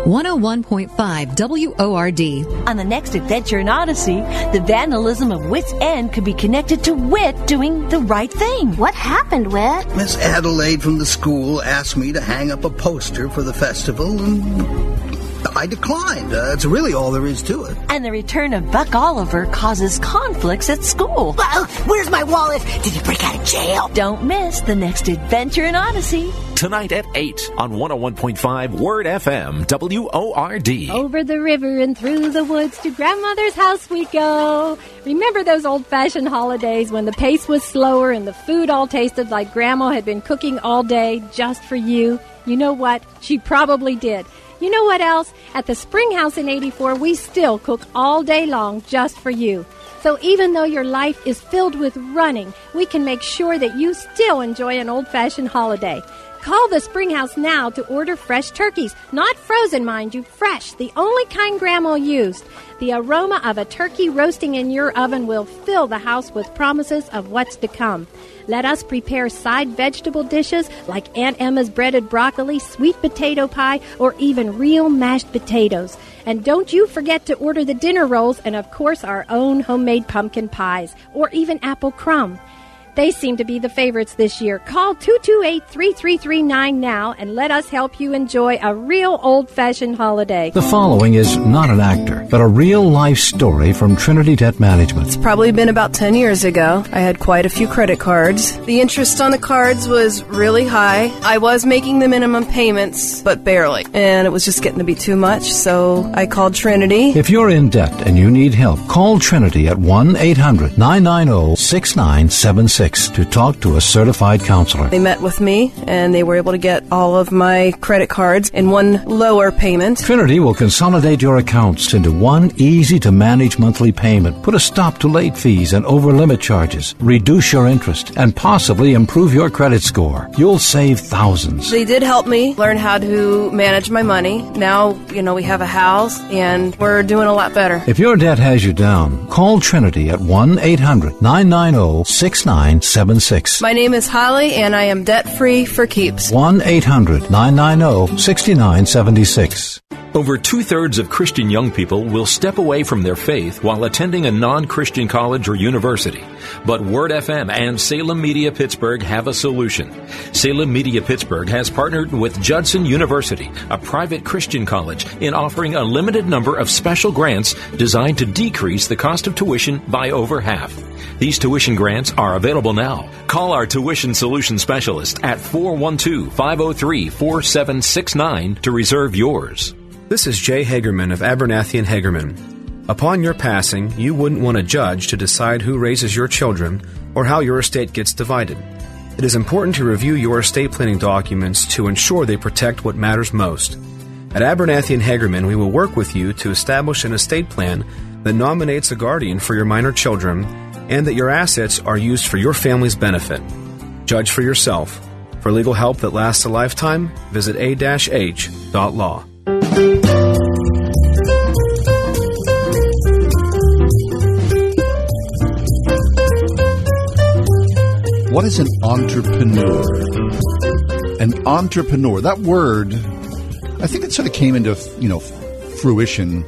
101.5 WORD. On the next adventure in Odyssey, the vandalism of Wit's End could be connected to Wit doing the right thing. What happened, Wit? Miss Adelaide from the school asked me to hang up a poster for the festival, and I declined. Uh, it's really all there is to it. And the return of Buck Oliver causes conflicts at school. Well, where's my wallet? Did he break out of jail? Don't miss the next adventure in Odyssey. Tonight at 8 on 101.5 Word FM, WORD. Over the river and through the woods to grandmother's house we go. Remember those old fashioned holidays when the pace was slower and the food all tasted like grandma had been cooking all day just for you? You know what? She probably did. You know what else? At the Spring House in 84, we still cook all day long just for you. So even though your life is filled with running, we can make sure that you still enjoy an old fashioned holiday. Call the Springhouse now to order fresh turkeys. Not frozen, mind you, fresh, the only kind Grandma used. The aroma of a turkey roasting in your oven will fill the house with promises of what's to come. Let us prepare side vegetable dishes like Aunt Emma's breaded broccoli, sweet potato pie, or even real mashed potatoes. And don't you forget to order the dinner rolls and, of course, our own homemade pumpkin pies, or even apple crumb. They seem to be the favorites this year. Call 228 3339 now and let us help you enjoy a real old fashioned holiday. The following is not an actor, but a real life story from Trinity Debt Management. It's probably been about 10 years ago. I had quite a few credit cards. The interest on the cards was really high. I was making the minimum payments, but barely. And it was just getting to be too much, so I called Trinity. If you're in debt and you need help, call Trinity at 1 800 990 6976 to talk to a certified counselor. They met with me and they were able to get all of my credit cards in one lower payment. Trinity will consolidate your accounts into one easy to manage monthly payment, put a stop to late fees and over limit charges, reduce your interest, and possibly improve your credit score. You'll save thousands. They did help me learn how to manage my money. Now, you know, we have a house and we're doing a lot better. If your debt has you down, call Trinity at 1 800 990 6976. My name is Holly and I am debt free for keeps. 1 800 990 6976. Over two thirds of Christian young people will step away from their faith while attending a non Christian college or university. But Word FM and Salem Media Pittsburgh have a solution. Salem Media Pittsburgh has partnered with Judson University, a private Christian college, in offering a limited number of special grants designed to decrease the cost of tuition by over half. These tuition grants are available now. Call our tuition solution specialist at 412 503 4769 to reserve yours. This is Jay Hagerman of Abernathy and Hagerman. Upon your passing, you wouldn't want a judge to decide who raises your children or how your estate gets divided. It is important to review your estate planning documents to ensure they protect what matters most. At Abernathy and Hagerman, we will work with you to establish an estate plan that nominates a guardian for your minor children and that your assets are used for your family's benefit. Judge for yourself. For legal help that lasts a lifetime, visit a-h.law. What is an entrepreneur? An entrepreneur. That word, I think it sort of came into you know fruition.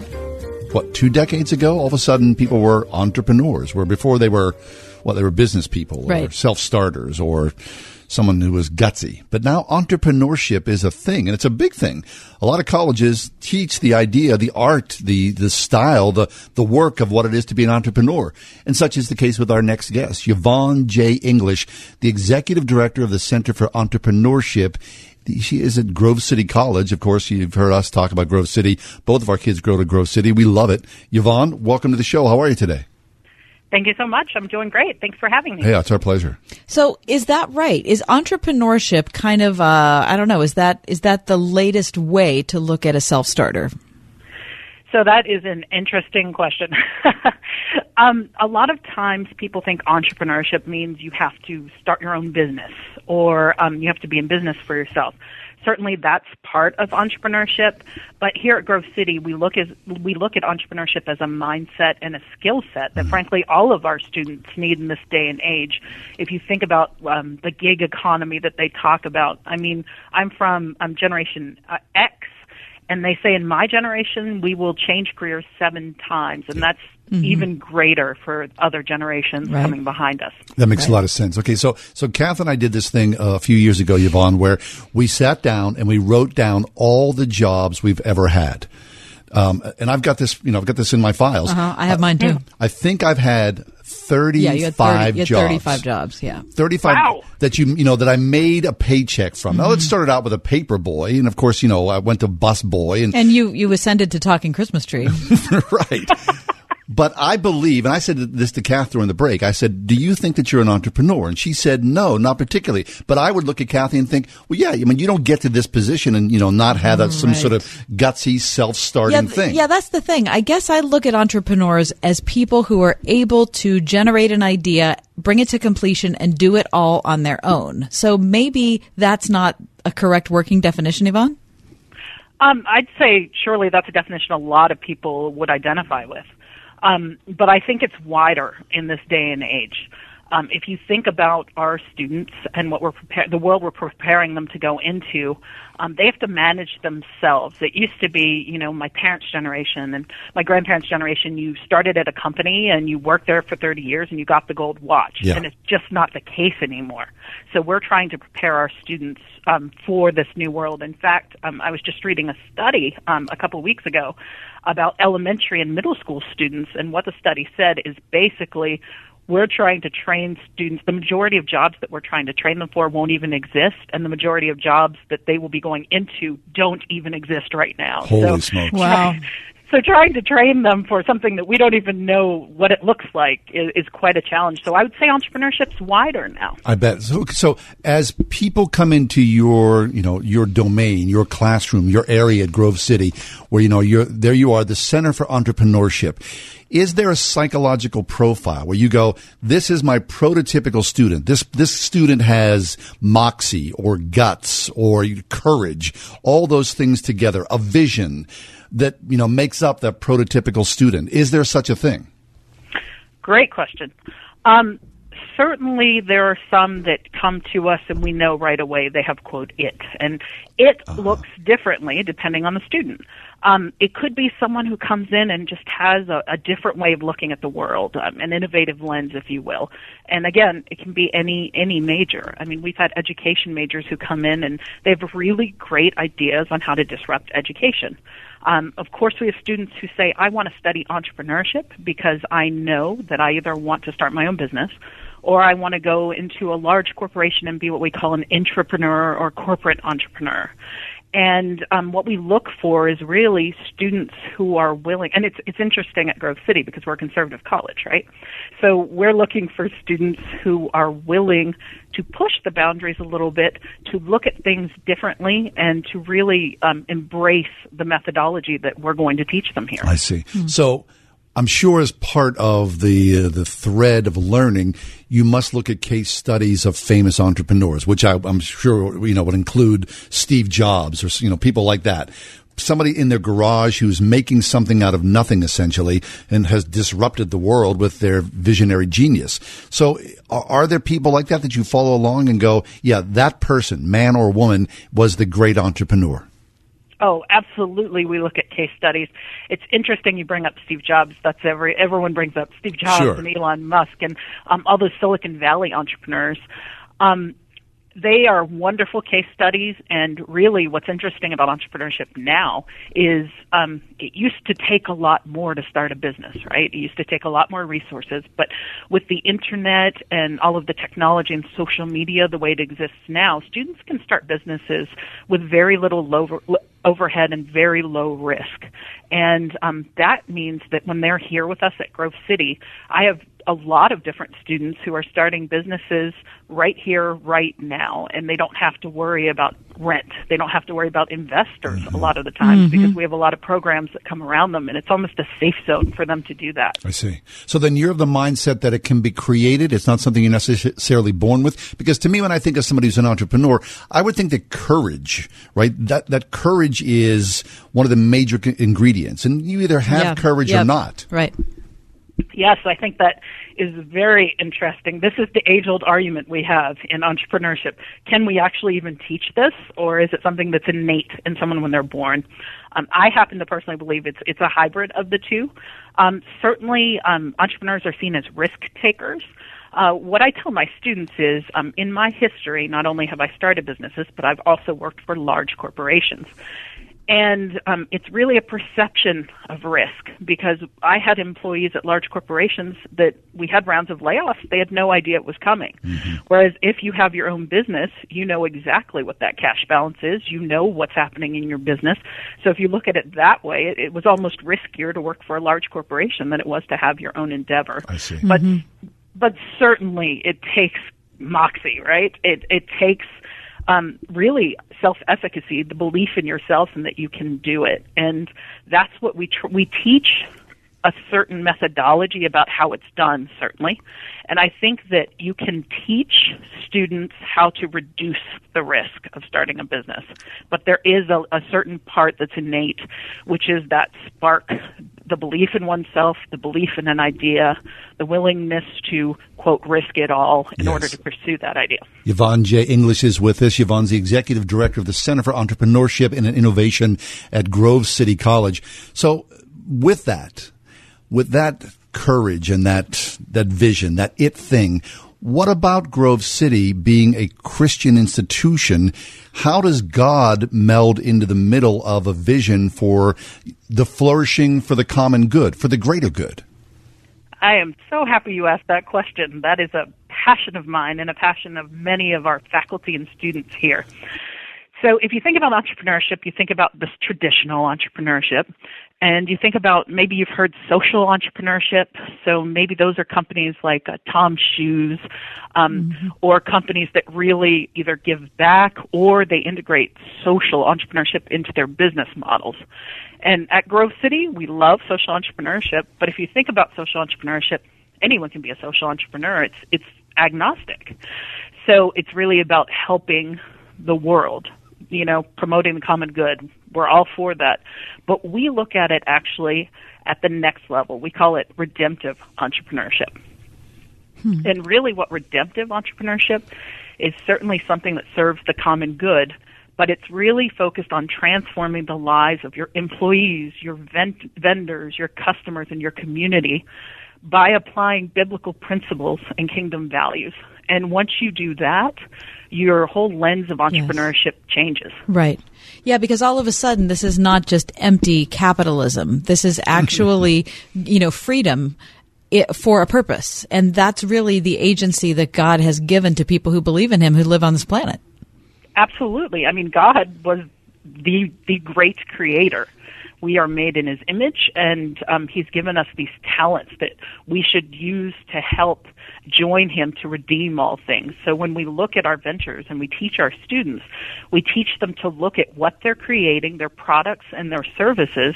What two decades ago? All of a sudden, people were entrepreneurs. Where before they were, well, they were business people or Right. self starters or someone who was gutsy. But now entrepreneurship is a thing, and it's a big thing. A lot of colleges teach the idea, the art, the the style, the the work of what it is to be an entrepreneur. And such is the case with our next guest, Yvonne J. English, the executive director of the Center for Entrepreneurship. She is at Grove City College. Of course, you've heard us talk about Grove City. Both of our kids go to Grove City. We love it. Yvonne, welcome to the show. How are you today? Thank you so much. I'm doing great. Thanks for having me. Yeah, it's our pleasure. So is that right? Is entrepreneurship kind of uh, I don't know, is that is that the latest way to look at a self-starter? So that is an interesting question. um, a lot of times people think entrepreneurship means you have to start your own business or um, you have to be in business for yourself. Certainly that's part of entrepreneurship, but here at Grove City we look as we look at entrepreneurship as a mindset and a skill set that frankly all of our students need in this day and age. If you think about um, the gig economy that they talk about, I mean, I'm from um, Generation uh, X and they say in my generation we will change careers seven times and that's Mhm. even greater for other generations Right. coming behind us That makes a lot of sense. Okay, so so Kath and I did this thing uh, a few years ago, Yvonne, where we sat down and we wrote down all the jobs we've ever had. Um, and I've got this, you know, I've got this in my files. Uh-huh. I have mine too. I think I've had Yeah, you had 30, 35 you had jobs. 35 jobs, yeah. 35 that you you know that I made a paycheck from. Now mm-hmm. it started out with a paper boy and of course, you know, I went to bus boy and And you you ascended to talking Christmas tree. right. But I believe, and I said this to Kath during the break. I said, "Do you think that you're an entrepreneur?" And she said, "No, not particularly." But I would look at Kathy and think, "Well, yeah. I mean, you don't get to this position and you know not have that some Right. sort of gutsy, self-starting yeah, th- thing." yeah, that's the thing. I guess I look at entrepreneurs as people who are able to generate an idea, bring it to completion, and do it all on their own. So maybe that's not a correct working definition, Yvonne? um, i'd say surely that's a definition a lot of people would identify with um, but i think it's wider in this day and age um, if you think about our students and what we're prepar- the world we're preparing them to go into, um, they have to manage themselves. It used to be, you know, my parents' generation and my grandparents' generation. You started at a company and you worked there for 30 years and you got the gold watch, Yeah. and it's just not the case anymore. So we're trying to prepare our students um, for this new world. In fact, um, I was just reading a study um, a couple weeks ago about elementary and middle school students, and what the study said is basically we're trying to train students. The majority of jobs that we're trying to train them for won't even exist, and the majority of jobs that they will be going into don't even exist right now. Holy so, smokes! Wow. So trying to train them for something that we don't even know what it looks like is, is quite a challenge. So I would say entrepreneurship's wider now. I bet. So, so as people come into your, you know, your domain, your classroom, your area at Grove City, where you know you're there, you are the Center for Entrepreneurship. Is there a psychological profile where you go, "This is my prototypical student. This this student has moxie or guts or courage, all those things together, a vision that you know makes up that prototypical student." Is there such a thing? Great question. Um, certainly there are some that come to us and we know right away they have quote it and it looks differently depending on the student um, it could be someone who comes in and just has a, a different way of looking at the world um, an innovative lens if you will and again it can be any any major i mean we've had education majors who come in and they have really great ideas on how to disrupt education um, of course, we have students who say, I want to study entrepreneurship because I know that I either want to start my own business or I want to go into a large corporation and be what we call an entrepreneur or corporate entrepreneur. And um, what we look for is really students who are willing, and it's it's interesting at Grove City because we're a conservative college, right? So we're looking for students who are willing to push the boundaries a little bit, to look at things differently, and to really um, embrace the methodology that we're going to teach them here. I see. So I'm sure as part of the uh, the thread of learning, you must look at case studies of famous entrepreneurs, which I, I'm sure you know would include Steve Jobs or you know people like that. Somebody in their garage who's making something out of nothing essentially and has disrupted the world with their visionary genius. So are there people like that that you follow along and go, yeah, that person, man or woman, was the great entrepreneur? Oh, absolutely. We look at case studies. It's interesting you bring up Steve Jobs. That's every everyone brings up Steve Jobs Sure. and Elon Musk and um, all those Silicon Valley entrepreneurs. Um, they are wonderful case studies, and really, what's interesting about entrepreneurship now is um, it used to take a lot more to start a business, right? It used to take a lot more resources, but with the internet and all of the technology and social media the way it exists now, students can start businesses with very little low, overhead and very low risk. And um, that means that when they're here with us at Grove City, I have a lot of different students who are starting businesses right here, right now, and they don't have to worry about rent. They don't have to worry about investors a lot of the times Mhm. because we have a lot of programs that come around them, and it's almost a safe zone for them to do that. I see. So then you're of the mindset that it can be created. It's not something you're necessarily born with. Because to me, when I think of somebody who's an entrepreneur, I would think that courage, right? That, that courage is one of the major ingredients. And you either have Yeah. courage or not. Right. Yes, I think that is very interesting. This is the age old argument we have in entrepreneurship. Can we actually even teach this, or is it something that's innate in someone when they're born? Um, I happen to personally believe it's it's a hybrid of the two. Um, certainly, um, entrepreneurs are seen as risk takers. Uh, what I tell my students is, um, in my history, not only have I started businesses, but I've also worked for large corporations. And um, it's really a perception of risk because I had employees at large corporations that we had rounds of layoffs. They had no idea it was coming. Whereas if you have your own business, you know exactly what that cash balance is. You know what's happening in your business. So if you look at it that way, it, it was almost riskier to work for a large corporation than it was to have your own endeavor. I see. But but certainly it takes moxie, right? It it takes um, really self-efficacy, the belief in yourself and that you can do it, and that's what we tr- we teach a certain methodology about how it's done, certainly. And I think that you can teach students how to reduce the risk of starting a business. But there is a, a certain part that's innate, which is that spark, the belief in oneself, the belief in an idea, the willingness to, quote, risk it all in order to pursue that idea. Yvonne J. English is with us. Yvonne's the executive director of the Center for Entrepreneurship and Innovation at Grove City College. So with that, with that courage and that, that vision, that it thing, what about Grove City being a Christian institution? How does God meld into the middle of a vision for the flourishing for the common good, for the greater good? I am so happy you asked that question. That is a passion of mine and a passion of many of our faculty and students here. So, if you think about entrepreneurship, you think about this traditional entrepreneurship, and you think about maybe you've heard social entrepreneurship. So, maybe those are companies like uh, TOMS Shoes, um, or companies that really either give back or they integrate social entrepreneurship into their business models. And at Grove City, we love social entrepreneurship. But if you think about social entrepreneurship, anyone can be a social entrepreneur. It's it's agnostic. So it's really about helping the world, you know, promoting the common good. We're all for that. But we look at it actually at the next level. We call it redemptive entrepreneurship. Hmm. And really, what redemptive entrepreneurship is certainly something that serves the common good, but it's really focused on transforming the lives of your employees, your vent- vendors, your customers, and your community by applying biblical principles and kingdom values. And once you do that, your whole lens of entrepreneurship changes. Right. Yeah, because all of a sudden this is not just empty capitalism. This is actually, you know, freedom i- for a purpose. And that's really the agency that God has given to people who believe in him who live on this planet. Absolutely. I mean, God was the the great creator. We are made in His image, and um, He's given us these talents that we should use to help join Him to redeem all things. So when we look at our ventures and we teach our students, we teach them to look at what they're creating, their products and their services,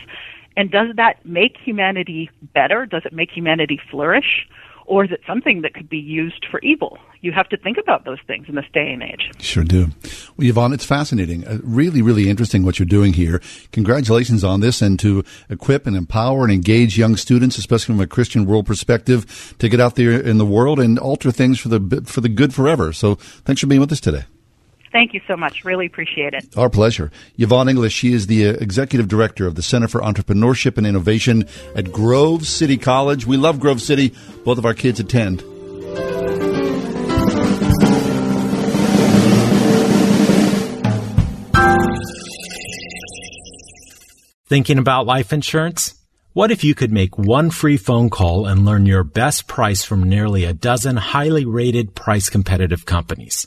and does that make humanity better? Does it make humanity flourish? Or is it something that could be used for evil? You have to think about those things in this day and age. Sure do. Well, Yvonne, it's fascinating. Uh, really, really interesting what you're doing here. Congratulations on this and to equip and empower and engage young students, especially from a Christian world perspective, to get out there in the world and alter things for the, for the good forever. So thanks for being with us today. Thank you so much. Really appreciate it. Our pleasure. Yvonne English, she is the uh, executive director of the Center for Entrepreneurship and Innovation at Grove City College. We love Grove City. Both of our kids attend. Thinking about life insurance? What if you could make one free phone call and learn your best price from nearly a dozen highly rated price competitive companies?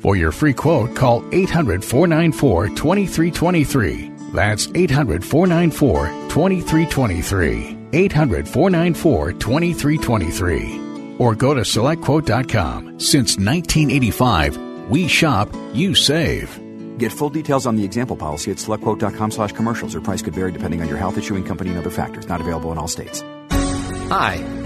For your free quote, call 800 494 2323. That's 800 494 2323. 800 494 2323. Or go to selectquote.com. Since 1985, we shop, you save. Get full details on the example policy at selectquote.com slash commercials. Or price could vary depending on your health issuing company and other factors. Not available in all states. Hi,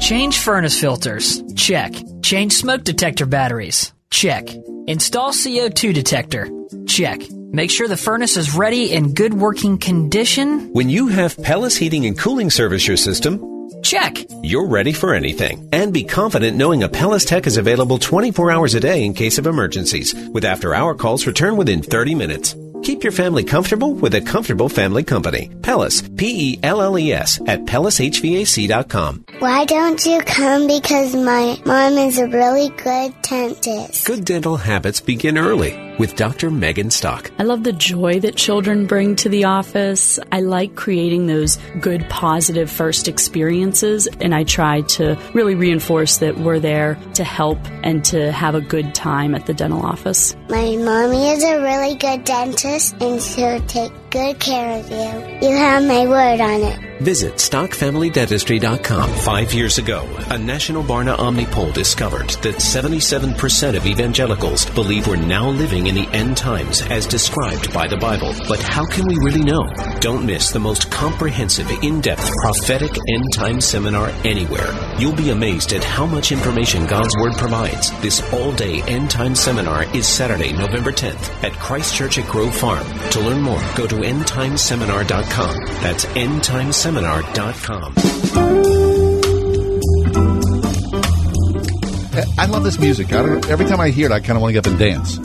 Change furnace filters. Check. Change smoke detector batteries. Check. Install CO2 detector. Check. Make sure the furnace is ready in good working condition. When you have Pelles Heating and Cooling service your system, Check. you're ready for anything. And be confident knowing a Pelles Tech is available 24 hours a day in case of emergencies, with after hour calls return within 30 minutes. Keep your family comfortable with a comfortable family company. Pelles, P E L L E S, at PellesHVAC.com. Why don't you come? Because my mom is a really good dentist. Good dental habits begin early with Dr. Megan Stock. I love the joy that children bring to the office. I like creating those good, positive first experiences, and I try to really reinforce that we're there to help and to have a good time at the dental office. My mommy is a really good dentist and she'll take good care of you. You have my word on it. Visit StockFamilyDentistry.com. Five years ago, a National Barna Omni poll discovered that 77% of evangelicals believe we're now living in the end times as described by the Bible. But how can we really know? Don't miss the most comprehensive, in-depth prophetic end time seminar anywhere. You'll be amazed at how much information God's Word provides. This all-day end time seminar is Saturday, November 10th at Christ Church at Grove Farm. To learn more, go to endtimeseminar.com. That's endtimeseminar.com. I love this music. I don't, every time I hear it, I kind of want to get up and dance.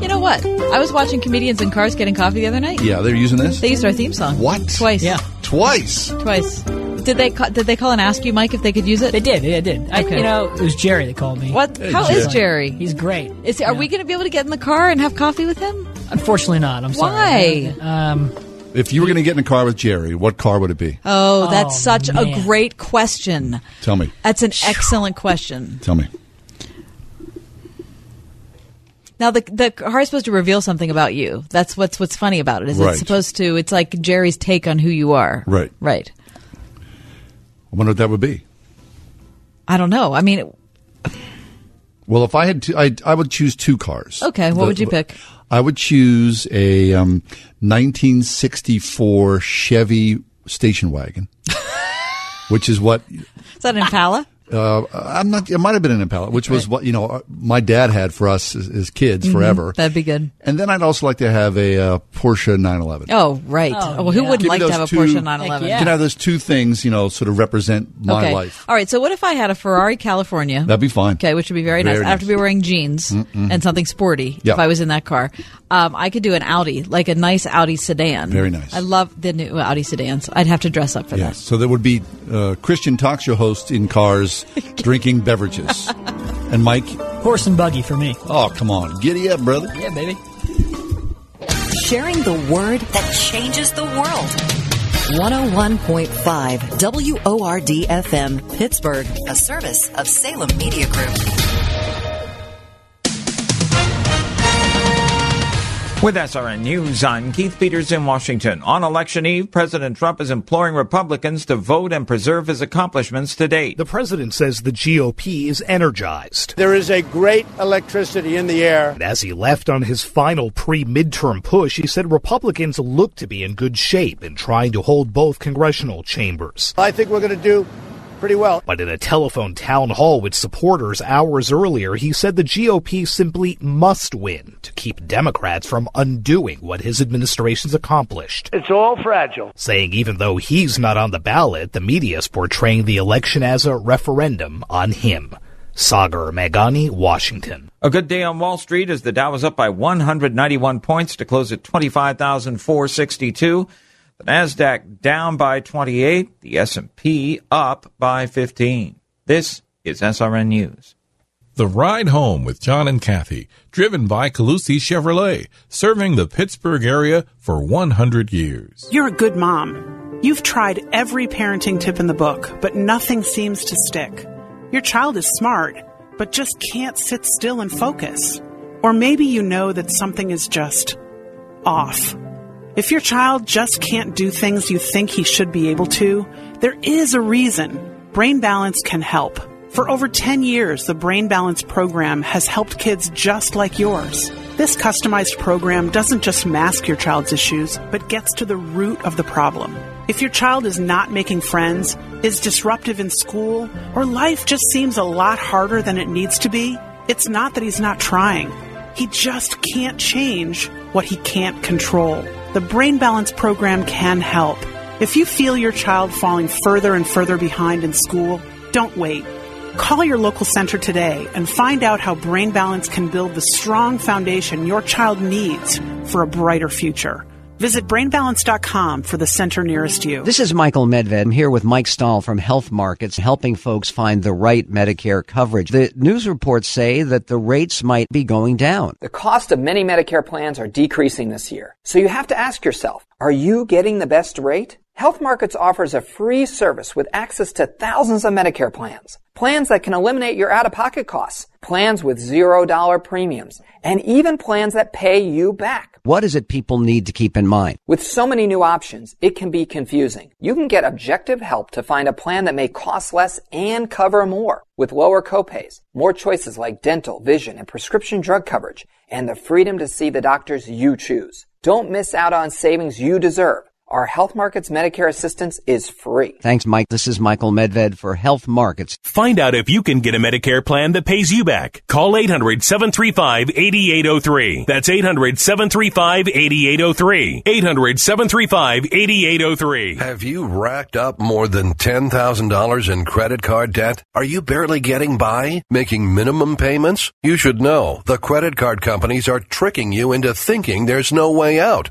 You know what? I was watching comedians in cars getting coffee the other night. Yeah, they're using this. They used our theme song. What? Twice. Yeah. Twice. Twice. Did they ca- did they call and ask you, Mike, if they could use it? They did. They did. I, Okay. you know, it was Jerry that called me. What? Hey, How is Jerry. Jerry? He's great. Is are we going to be able to get in the car and have coffee with him? Unfortunately, not. I'm Why? sorry. Um, If you were going to get in a car with Jerry, what car would it be? Oh, that's Oh, such man. a great question. Tell me. That's an excellent question. Tell me. Now the the car is supposed to reveal something about you. That's what's what's funny about it. Is Right. it's supposed to? It's like Jerry's take on who you are. Right. Right. I wonder what that would be. I don't know. I mean, Well, if I had to, I, I would choose two cars. okay. What The- would you pick? I would choose a um, 1964 Chevy station wagon, which is what Is that Impala? Uh, I'm not. It might have been an Impala, which was what you know uh, my dad had for us as, as kids Mhm. forever. That'd be good. And then I'd also like to have a uh, Porsche 911. Oh, right. Oh, well, who yeah. wouldn't Give like to those have a two- Porsche 911? Heck You can have those two things, you know, sort of represent my okay. life. All right. So what if I had a Ferrari California? That'd be fine. Okay, which would be very, Very nice. I'd have to be wearing jeans and something sporty Yeah. if I was in that car. Um, I could do an Audi, like a nice Audi sedan. Very nice. I love the new Audi sedans. I'd have to dress up for that. Yes. So there would be uh, Christian talk show hosts in cars drinking beverages. And Mike, horse and buggy for me. oh, come on. Giddy up, brother. Yeah, baby. Sharing the word that changes the world. 101.5 WORD FM, Pittsburgh, a service of Salem Media Group. With SRN News, I'm Keith Peters in Washington. On election eve, President Trump is imploring Republicans to vote and preserve his accomplishments to date. The president says the GOP is energized. There is a great electricity in the air. As he left on his final pre midterm push, he said Republicans look to be in good shape in trying to hold both congressional chambers. I think we're going to do pretty well. But in a telephone town hall with supporters hours earlier, he said the GOP simply must win to keep Democrats from undoing what his administration's accomplished. It's all fragile. Saying even though he's not on the ballot, the media is portraying the election as a referendum on him. Sagar Meghani, Washington. A good day on Wall Street as the Dow was up by 191 points to close at 25,462. The Nasdaq down by 28, the S&P up by 15. This is SRN News. The Ride Home with John and Kathy, driven by Calusi Chevrolet, serving the Pittsburgh area for 100 years. You're a good mom. You've tried every parenting tip in the book, but nothing seems to stick. Your child is smart, but just can't sit still and focus. Or maybe you know that something is just off. If your child just can't do things you think he should be able to, there is a reason. Brain Balance can help. For over 10 years, the Brain Balance program has helped kids just like yours. This customized program doesn't just mask your child's issues, but gets to the root of the problem. If your child is not making friends, is disruptive in school, or life just seems a lot harder than it needs to be, it's not that he's not trying. He just can't change what he can't control. The Brain Balance program can help. If you feel your child falling further and further behind in school, don't wait. Call your local center today and find out how Brain Balance can build the strong foundation your child needs for a brighter future. Visit brainbalance.com for the center nearest you. This is Michael Medved. I'm here with Mike Stahl from Health Markets, helping folks find the right Medicare coverage. The news reports say that the rates might be going down. The cost of many Medicare plans are decreasing this year. So you have to ask yourself, are you getting the best rate? Health Markets offers a free service with access to thousands of Medicare plans. Plans that can eliminate your out-of-pocket costs. Plans with zero dollar premiums. And even plans that pay you back. What is it people need to keep in mind? With so many new options, it can be confusing. You can get objective help to find a plan that may cost less and cover more with lower copays, more choices like dental, vision, and prescription drug coverage, and the freedom to see the doctors you choose. Don't miss out on savings you deserve. Our Health Markets Medicare assistance is free. Thanks, Mike. This is Michael Medved for Health Markets. Find out if you can get a Medicare plan that pays you back. Call 800 735 8803. That's 800 735 8803. 800 735 8803. Have you racked up more than $10,000 in credit card debt? Are you barely getting by? Making minimum payments? You should know the credit card companies are tricking you into thinking there's no way out.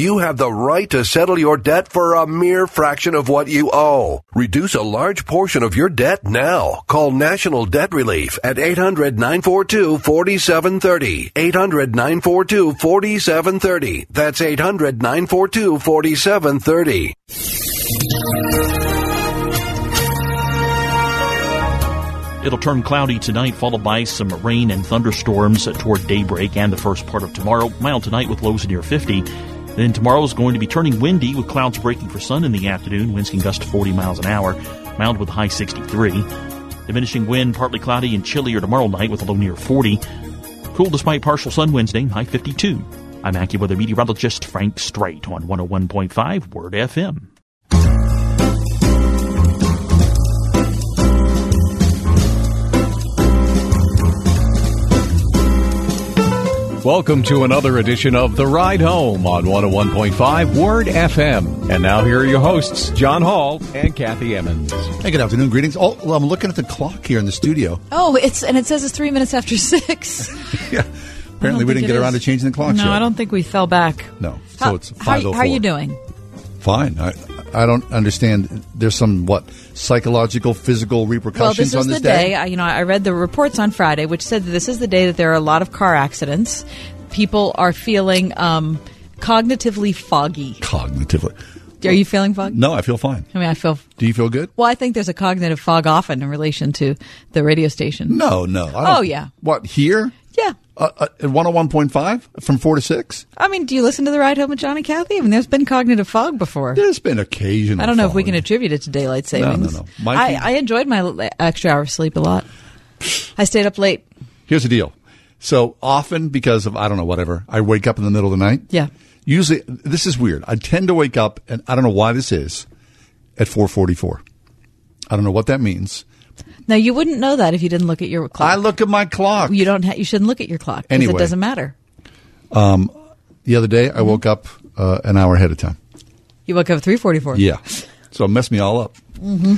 You have the right to settle your debt for a mere fraction of what you owe. Reduce a large portion of your debt now. Call National Debt Relief at 800 942 4730. 800 942 4730. That's 800 942 4730. It'll turn cloudy tonight, followed by some rain and thunderstorms toward daybreak and the first part of tomorrow. Mild tonight with lows near 50. Then tomorrow is going to be turning windy with clouds breaking for sun in the afternoon. Winds can gust to 40 miles an hour. Mild with high 63. Diminishing wind, partly cloudy and chillier tomorrow night with a low near 40. Cool despite partial sun Wednesday, high 52. I'm AccuWeather meteorologist Frank Strait on 101.5 Word FM. Welcome to another edition of The Ride Home on 101.5 Word FM. And now here are your hosts, John Hall and Kathy Emmons. Hey, good afternoon. Greetings. Oh, well, I'm looking at the clock here in the studio. Oh, it's and it says it's three minutes after six. yeah. Apparently, we didn't it get around to changing the clock No, yet. I don't think we fell back. No. So How- it's how, oh how are you doing? Fine. I, I don't understand. There's some, what, psychological, physical repercussions Well, this on this the day. I, you know, I read the reports on Friday, which said that this is the day that there are a lot of car accidents. People are feeling um, cognitively foggy. Cognitively. Are you feeling foggy? No, I feel fine. I mean, I feel. Do you feel good? Well, I think there's a cognitive fog often in relation to the radio station. No, no. Oh, yeah. What, here? Yeah. Uh, uh, at 101.5 from 4 to 6? I mean, do you listen to the ride home with John and Kathy? I mean, there's been cognitive fog before. There's been occasional. I don't know if we can attribute it to daylight savings. No, no, no. I, I enjoyed my extra hour of sleep a lot. I stayed up late. Here's the deal. So often, because of, I don't know, whatever, I wake up in the middle of the night. Yeah. Usually, this is weird. I tend to wake up, and I don't know why this is, at 444. I don't know what that means. Now you wouldn't know that if you didn't look at your clock. I look at my clock. You don't. Ha- you shouldn't look at your clock because Anyway. it doesn't matter. Um, the other day, I woke up uh, an hour ahead of time. You woke up at three forty-four. Yeah. So it messed me all up. hmm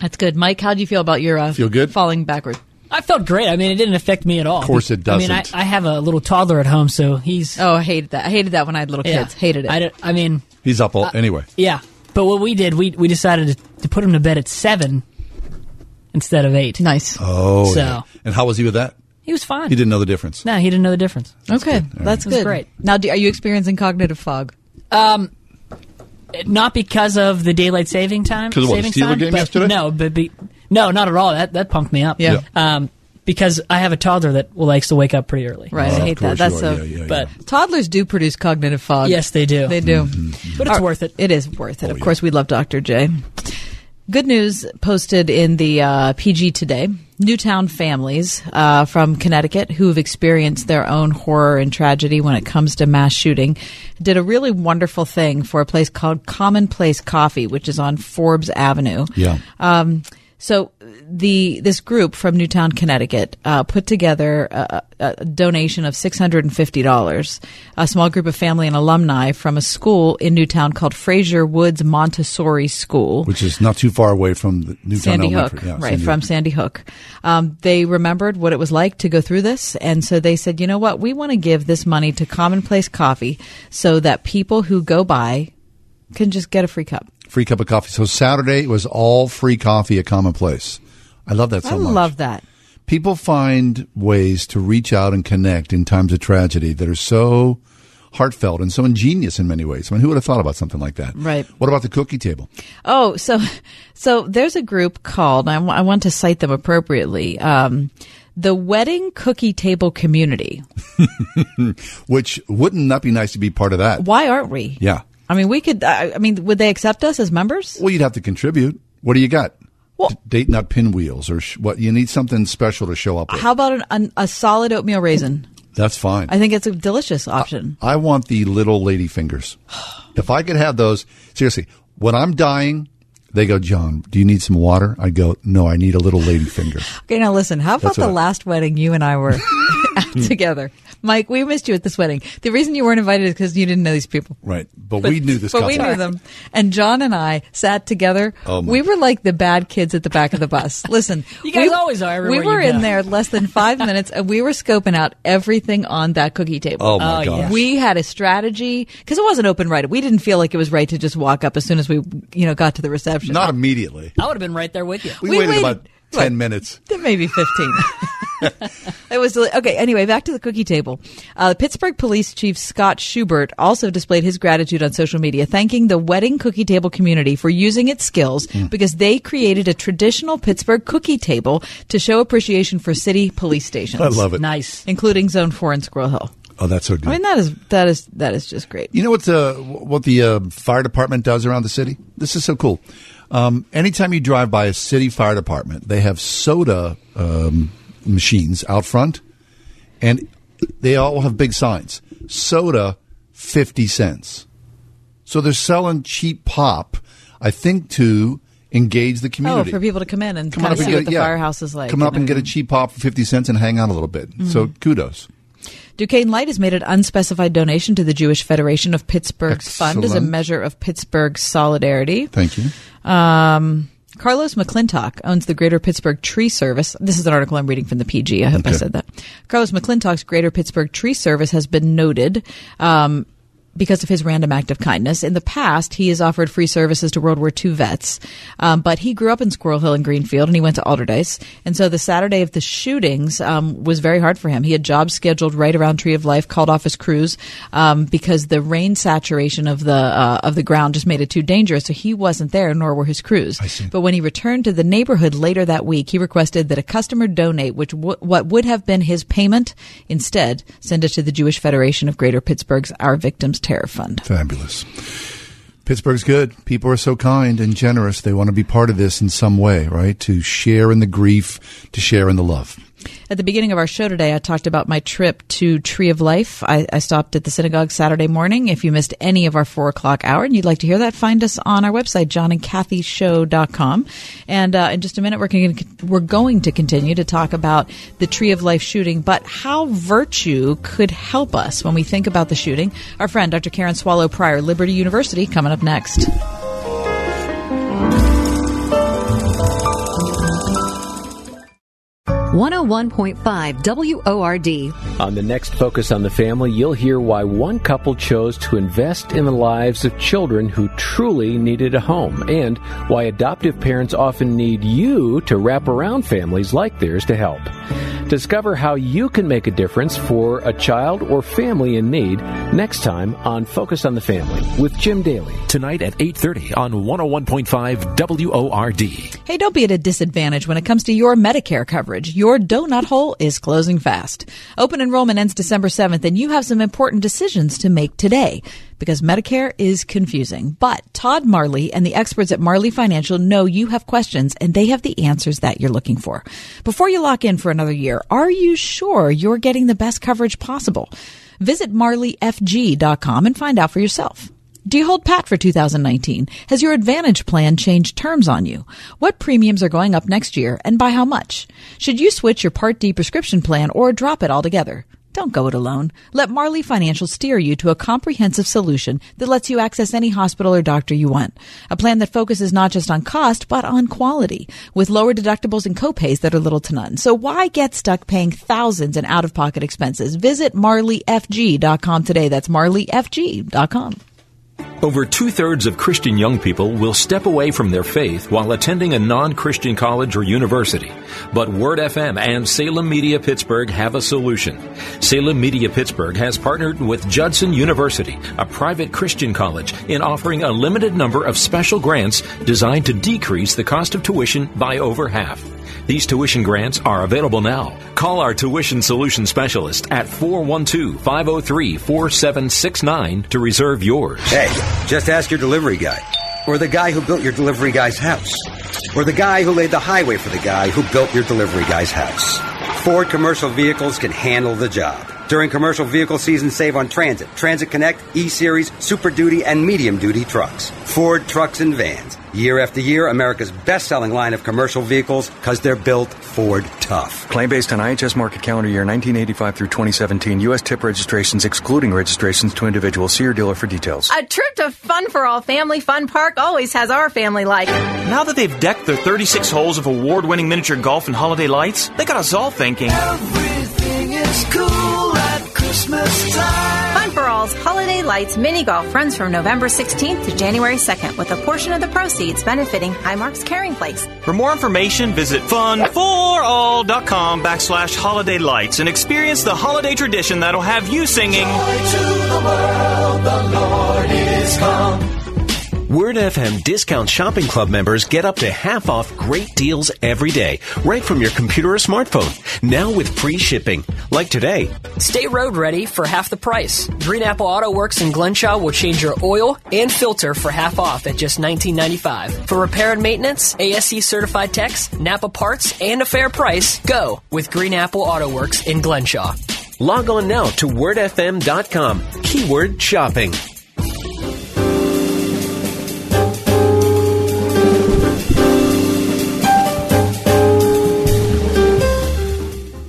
That's good, Mike. How do you feel about your uh, Feel good? falling backward? I felt great. I mean, it didn't affect me at all. Of course it does. I mean, I, doesn't. I have a little toddler at home, so he's. Oh, I hated that. I hated that when I had little Yeah. kids. Hated it. I, don't- I mean, He's up all, Uh, anyway. yeah. But what we did, we we decided to, to put him to bed at seven instead of eight. Nice. Oh, So yeah. And how was he with that? he was fine. He didn't know the difference. No, he didn't know the difference. okay, that's It was good. great. Now, do, are you experiencing cognitive fog? Um, not because of the daylight saving time. 'Cause of what, the Steeler time, game but yesterday? No, but be, no, not at all. That that pumped me up. Yeah. Um, because I have a toddler that likes to wake up pretty early. Right. I hate that. That's so. But Toddlers do produce cognitive fog. Yes, they do. They do. But it's Our- worth it. It is worth it. of course, we love Dr. J. Good news posted in the uh, PG today. Newtown families uh, from Connecticut who have experienced their own horror and tragedy when it comes to mass shooting did a really wonderful thing for a place called Commonplace Coffee, which is on Forbes Avenue. Yeah. Um, so the this group from Newtown, Connecticut, uh, put together a, a donation of six hundred and fifty dollars. A small group of family and alumni from a school in Newtown called Fraser Woods Montessori School. Which is not too far away from the Newtown Sandy Hook, Yeah, right Sandy from Hook. Sandy Hook. Um, they remembered what it was like to go through this, and so they said, "You know what? We want to give this money to Commonplace Coffee so that people who go by can just get a free cup." Free cup of coffee. So Saturday was all free coffee at Commonplace. I love that so I much. love that. People find ways to reach out and connect in times of tragedy that are so heartfelt and so ingenious in many ways. I mean, who would have thought about something like that? Right. What about the cookie table? Oh, so so there's a group called I want to cite them appropriately. Um, the Wedding Cookie Table Community. Which wouldn't that be nice to be part of that? Why aren't we? Yeah. I mean, we could. I I mean, would they accept us as members? Well, you'd have to contribute. What do you got? D- date nut pinwheels or sh- what? You need something special to show up with. How about an, an, a solid oatmeal raisin? That's fine. I think it's a delicious option. I want the little lady fingers. If I could have those, seriously, when I'm dying, they go, John, do you need some water? I go, no, I need a little lady finger. Okay, now listen. How about That's the I- last wedding you and I were Hmm. together? Mike, we missed you at this wedding. The reason you weren't invited is because you didn't know these people. Right. But, we knew this But couple. we knew them. And John and I sat together. Oh, my we were like the bad kids at the back of the bus. Listen, You guys we, always are everywhere We were in there less than five minutes, and we were scoping out everything on that cookie table. Oh, my Oh, gosh. yes. We had a strategy because it wasn't open right. We didn't feel like it was right to just walk up as soon as we, you know, got to the reception. Not immediately. I would have been right there with you. We, We waited, waited- about 10 minutes. Maybe 15. it was okay. Anyway, back to the cookie table. Uh, Pittsburgh Police Chief Scott Schubert also displayed his gratitude on social media, thanking the wedding cookie table community for using its skills Hmm. because they created a traditional Pittsburgh cookie table to show appreciation for city police stations. I love it. Nice. including Zone Four and Squirrel Hill. Oh, that's so good. I mean, that is that is that is just great. You know what the what the uh, fire department does around the city? This is so cool. Um, anytime you drive by a city fire department, they have soda um, machines out front, and they all have big signs: soda, fifty cents. So they're selling cheap pop, I think, to engage the community. Oh, community. for people to come in and Come kind of see and what get the yeah. firehouse is like. Come up and get a cheap pop for fifty cents and hang out a little bit. So Mhm. kudos. Duquesne Light has made an unspecified donation to the Jewish Federation of Pittsburgh's fund as a measure of Pittsburgh's solidarity. Thank you. Um, Carlos McClintock owns the Greater Pittsburgh Tree Service. This is an article I'm reading from the PG. I hope I said that. Carlos McClintock's Greater Pittsburgh Tree Service has been noted. Um, because of his random act of kindness. In the past, he has offered free services to World War II vets, um, but he grew up in Squirrel Hill and Greenfield, and he went to Allderdice. And so the Saturday of the shootings um, was very hard for him. He had jobs scheduled right around Tree of Life, called off his crews um, because the rain saturation of the uh, of the ground just made it too dangerous. So he wasn't there, nor were his crews. But when he returned to the neighborhood later that week, he requested that a customer donate, which w- what would have been his payment, instead send it to the Jewish Federation of Greater Pittsburgh's Our Victims Terror Fund. Fabulous. Pittsburgh's good. People are so kind and generous. They want to be part of this in some way, right? To share in the grief, to share in the love. At the beginning of our show today, I talked about my trip to Tree of Life. I, I stopped at the synagogue Saturday morning. If you missed any of our four o'clock hour and you'd like to hear that, find us on our website, johnandkathyshow.com. And uh, in just a minute, we're going, to, we're going to continue to talk about the Tree of Life shooting, but how virtue could help us when we think about the shooting. Our friend, Dr. Karen Swallow Prior, Liberty University, coming up next. One hundred one point five WORD. On the next Focus on the Family, you'll hear why one couple chose to invest in the lives of children who truly needed a home, and why adoptive parents often need you to wrap around families like theirs to help. Discover how you can make a difference for a child or family in need next time on Focus on the Family with Jim Daly. Tonight at 8.30 on 101.5 WORD. Hey, don't be at a disadvantage when it comes to your Medicare coverage. Your donut hole is closing fast. Open enrollment ends December 7th, and you have some important decisions to make today because Medicare is confusing. But Todd Marley and the experts at Marley Financial know you have questions and they have the answers that you're looking for. Before you lock in for another year, are you sure you're getting the best coverage possible? Visit marleyfg.com and find out for yourself. Do you hold pat for 2019? Has your Advantage plan changed terms on you? What premiums are going up next year and by how much? Should you switch your Part D prescription plan or drop it altogether? Don't go it alone. Let Marley Financial steer you to a comprehensive solution that lets you access any hospital or doctor you want. A plan that focuses not just on cost, but on quality, with lower deductibles and copays that are little to none. So why get stuck paying thousands in out-of-pocket expenses? Visit marleyfg.com today. That's marleyfg.com. Over two thirds of Christian young people will step away from their faith while attending a non Christian college or university. But Word FM and Salem Media Pittsburgh have a solution. Salem Media Pittsburgh has partnered with Judson University, a private Christian college, in offering a limited number of special grants designed to decrease the cost of tuition by over half. These tuition grants are available now. Call our tuition solution specialist at 412 503 4769 to reserve yours. Hey, just ask your delivery guy. Or the guy who built your delivery guy's house. Or the guy who laid the highway for the guy who built your delivery guy's house. Ford commercial vehicles can handle the job. During commercial vehicle season, save on Transit, Transit Connect, E Series, Super Duty, and Medium Duty trucks. Ford trucks and vans. Year after year, America's best selling line of commercial vehicles because they're built Ford tough. Claim based on IHS Markit calendar year 1985 through 2017. U.S. tip registrations excluding registrations to individuals. See your dealer for details. A trip to Fun for All Family Fun Park always has our family like. Now that they've decked their 36 holes of award winning miniature golf and holiday lights, they got us all thinking. Everything is cool at Christmas time. Fun for All's Holiday Lights mini golf runs from November 16th to January 2nd, with a portion of the proceeds benefiting Highmark's Caring Place. For more information, visit funforall.com backslash holiday lights and experience the holiday tradition that'll have you singing. Word FM Discount Shopping Club members get up to half off great deals every day, right from your computer or smartphone. Now with free shipping. Like today. Stay road ready for half the price. Green Apple Auto Works in Glenshaw will change your oil and filter for half off at just $19.95. For repair and maintenance, ASE certified techs, Napa parts, and a fair price, go with Green Apple Auto Works in Glenshaw. Log on now to wordfm.com. Keyword shopping.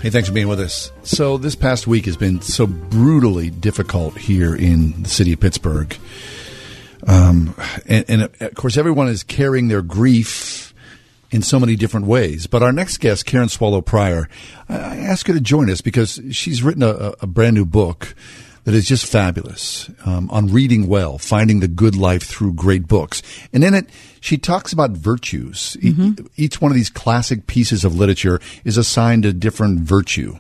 Hey, thanks for being with us. So, this past week has been so brutally difficult here in the city of Pittsburgh. Um, and, and of course, everyone is carrying their grief in so many different ways. But our next guest, Karen Swallow Prior, I ask her to join us because she's written a, a brand new book that is just fabulous um, on reading well, finding the good life through great books. And in it, she talks about virtues. E- each one of these classic pieces of literature is assigned a different virtue.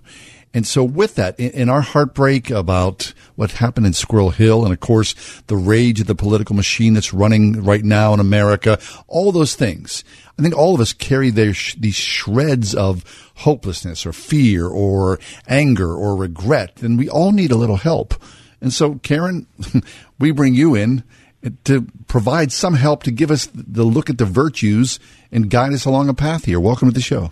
And so with that, in our heartbreak about what happened in Squirrel Hill and of course the rage of the political machine that's running right now in America, all those things, I think all of us carry their these shreds of hopelessness or fear or anger or regret, and we all need a little help. And so, Karen, we bring you in to provide some help to give us the look at the virtues and guide us along a path here. Welcome to the show.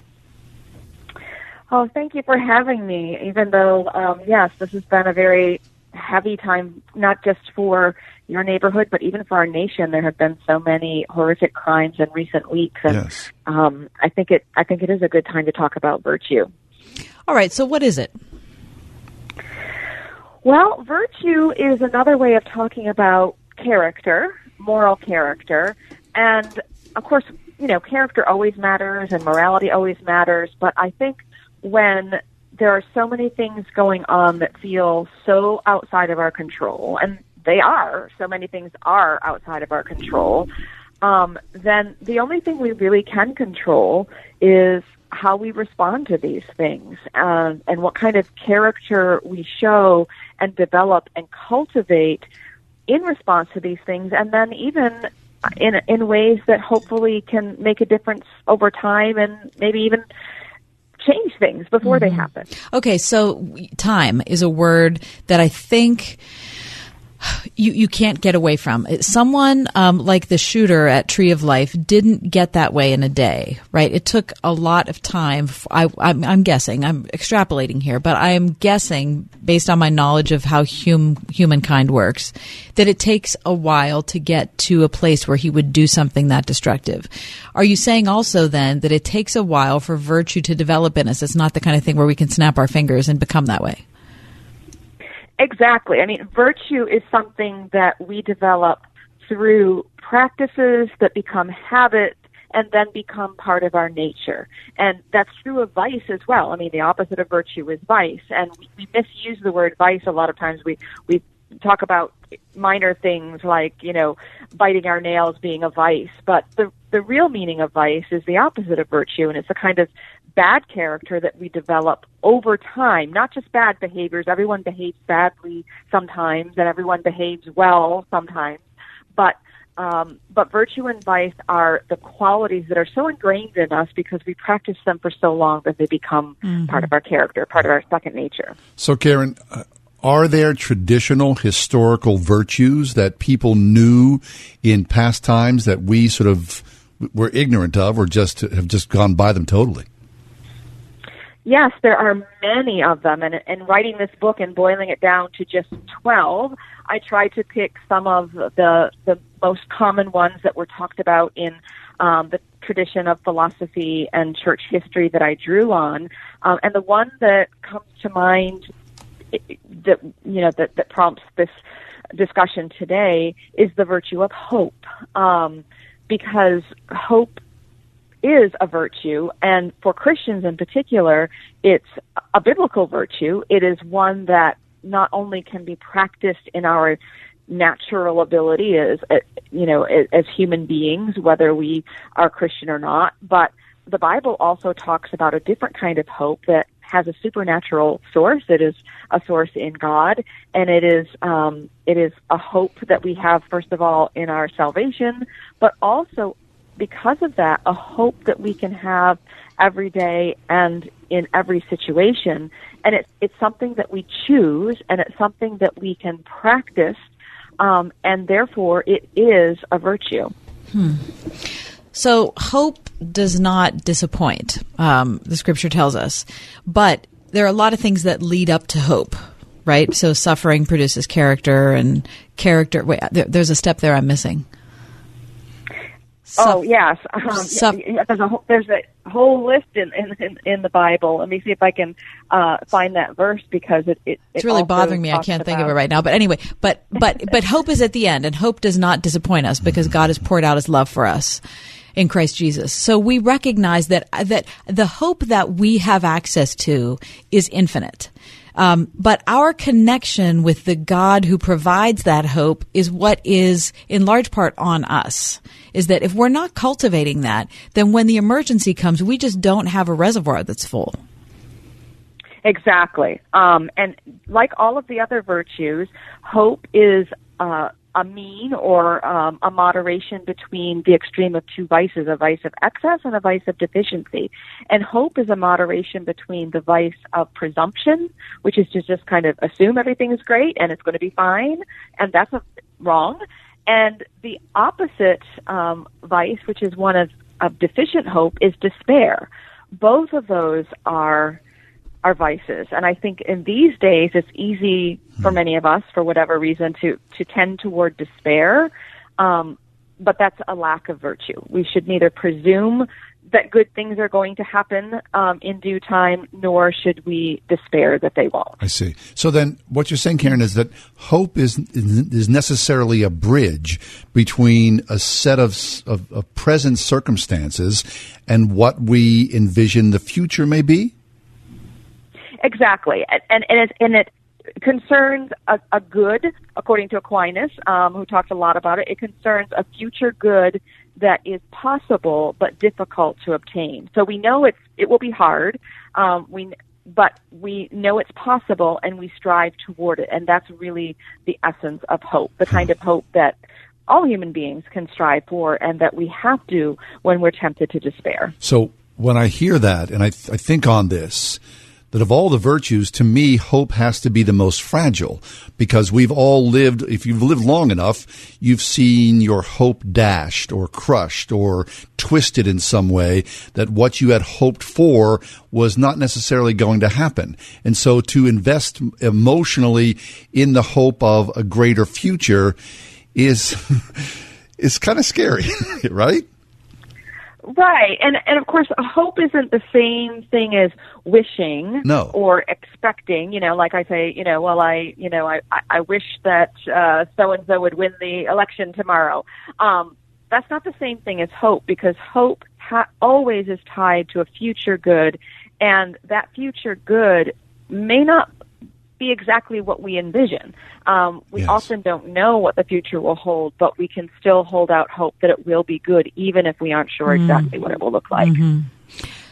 Oh, thank you for having me. Even though, um, yes, this has been a very heavy time, not just for your neighborhood, but even for our nation. There have been so many horrific crimes in recent weeks, and yes. um, I think it. I think it is a good time to talk about virtue. All right. So, what is it? Well, virtue is another way of talking about character, moral character, and of course, you know, character always matters and morality always matters. But I think when there are so many things going on that feel so outside of our control, and they are, so many things are outside of our control, um, then the only thing we really can control is how we respond to these things um, and what kind of character we show and develop and cultivate in response to these things, and then even in in ways that hopefully can make a difference over time and maybe even change things before they happen. Okay, so time is a word that I think you you can't get away from. Someone um, like the shooter at Tree of Life didn't get that way in a day, right? It took a lot of time. I, I'm, I'm guessing. I'm extrapolating here, but I am guessing based on my knowledge of how hum, humankind works that it takes a while to get to a place where he would do something that destructive. Are you saying also then that it takes a while for virtue to develop in us? It's not the kind of thing where we can snap our fingers and become that way. Exactly. I mean, virtue is something that we develop through practices that become habit and then become part of our nature. And that's true of vice as well. I mean, the opposite of virtue is vice. And we, we misuse the word vice a lot of times. We, we talk about minor things like, you know, biting our nails being a vice. But the, the real meaning of vice is the opposite of virtue. And it's a kind of bad character that we develop over time, not just bad behaviors. Everyone behaves badly sometimes and everyone behaves well sometimes. But um, but virtue and vice are the qualities that are so ingrained in us because we practice them for so long that they become Mhm. part of our character, part of our second nature. So, Karen, uh, are there traditional historical virtues that people knew in past times that we sort of were ignorant of or just have just gone by them totally? Yes, there are many of them, and in writing this book and boiling it down to just twelve, I tried to pick some of the the most common ones that were talked about in um, the tradition of philosophy and church history that I drew on, um, and the one that comes to mind that you know that that prompts this discussion today is the virtue of hope, um, because hope is a virtue, and for Christians in particular, it's a biblical virtue. It is one that not only can be practiced in our natural ability as uh, you know as human beings, whether we are Christian or not, but the Bible also talks about a different kind of hope that has a supernatural source. It is a source in God, and it is um, it is a hope that we have first of all in our salvation, but also because of that, a hope that we can have every day and in every situation. And it's, it's something that we choose and it's something that we can practice. Um, and therefore it is a virtue. Hmm. So hope does not disappoint. Um, the scripture tells us, but there are a lot of things that lead up to hope, right? So suffering produces character, and character. Wait, there, there's a step there I'm missing oh yes, um, yeah, there's a whole, there's a whole list in, in in the Bible. Let me see if I can uh, find that verse because it, it it's really bothering me. I can't think of it right now. But anyway, but but but hope is at the end, and hope does not disappoint us because God has poured out His love for us in Christ Jesus. So we recognize that that the hope that we have access to is infinite. Um, but our connection with the God who provides that hope is what is in large part on us. Is that if we're not cultivating that, then when the emergency comes, we just don't have a reservoir that's full. Exactly. Um, and like all of the other virtues, hope is uh, a mean or um, a moderation between the extreme of two vices, a vice of excess and a vice of deficiency. And hope is a moderation between the vice of presumption, which is to just kind of assume everything is great and it's going to be fine, and that's a, wrong. And the opposite um, vice, which is one of, of deficient hope, is despair. Both of those are our vices. And I think in these days, it's easy for hmm. many of us, for whatever reason, to, to tend toward despair. Um, but that's a lack of virtue. We should neither presume that good things are going to happen um, in due time, nor should we despair that they won't. I see. So then, what you're saying, Karen, is that hope is is necessarily a bridge between a set of, of, of present circumstances and what we envision the future may be. Exactly, and and, it, and it concerns a, a good, according to Aquinas, um, who talks a lot about it. It concerns a future good that is possible but difficult to obtain. So we know it's it will be hard. Um, we but we know it's possible and we strive toward it, and that's really the essence of hope, the kind of hope that all human beings can strive for, and that we have to when we're tempted to despair. So when I hear that, and I, th- I think on this that of all the virtues, to me, hope has to be the most fragile because we've all lived, if you've lived long enough, you've seen your hope dashed or crushed or twisted in some way that what you had hoped for was not necessarily going to happen. And so to invest emotionally in the hope of a greater future is, is kind of scary, right? Right, and and of course, hope isn't the same thing as wishing no. or expecting. You know, like I say, you know, well, I, you know, I I wish that uh so and so would win the election tomorrow. Um, that's not the same thing as hope because hope ha- always is tied to a future good, and that future good may not be exactly what we envision. Um, we yes. often don't know what the future will hold, but we can still hold out hope that it will be good, even if we aren't sure mm-hmm. exactly what it will look like. Mm-hmm.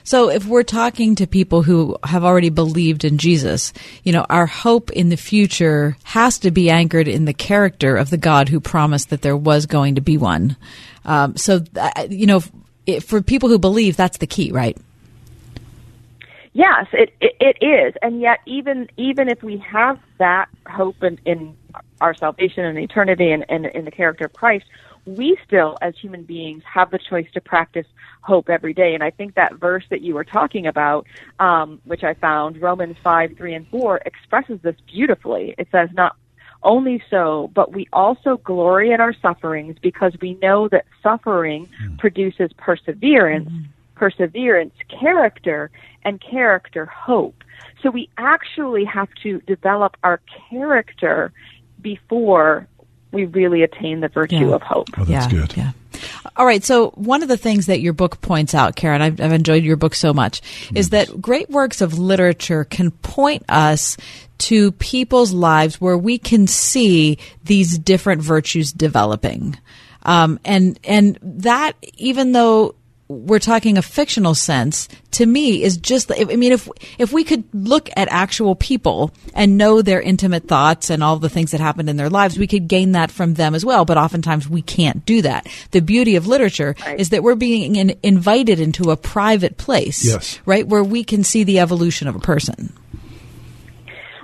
So if we're talking to people who have already believed in Jesus, you know, our hope in the future has to be anchored in the character of the God who promised that there was going to be one. Um, so, uh, you know, for people who believe, that's the key, right? Yes, it, it, it is, and yet even even if we have that hope in, in our salvation and eternity and, and in the character of Christ, we still, as human beings, have the choice to practice hope every day. And I think that verse that you were talking about, um, which I found, Romans 5, 3, and 4, expresses this beautifully. It says, not only so, but we also glory in our sufferings because we know that suffering produces perseverance, perseverance, character, and character, hope. So we actually have to develop our character before we really attain the virtue Yeah. of hope. Oh, that's Yeah, good. Yeah. All right. So one of the things that your book points out, Karen, I've, I've enjoyed your book so much, is that great works of literature can point us to people's lives where we can see these different virtues developing. Um, and, and that, even though we're talking a fictional sense to me is just i mean if if we could look at actual people and know their intimate thoughts and all the things that happened in their lives we could gain that from them as well. But oftentimes we can't do that. The beauty of literature is that we're being in, invited into a private place Yes. right where we can see the evolution of a person.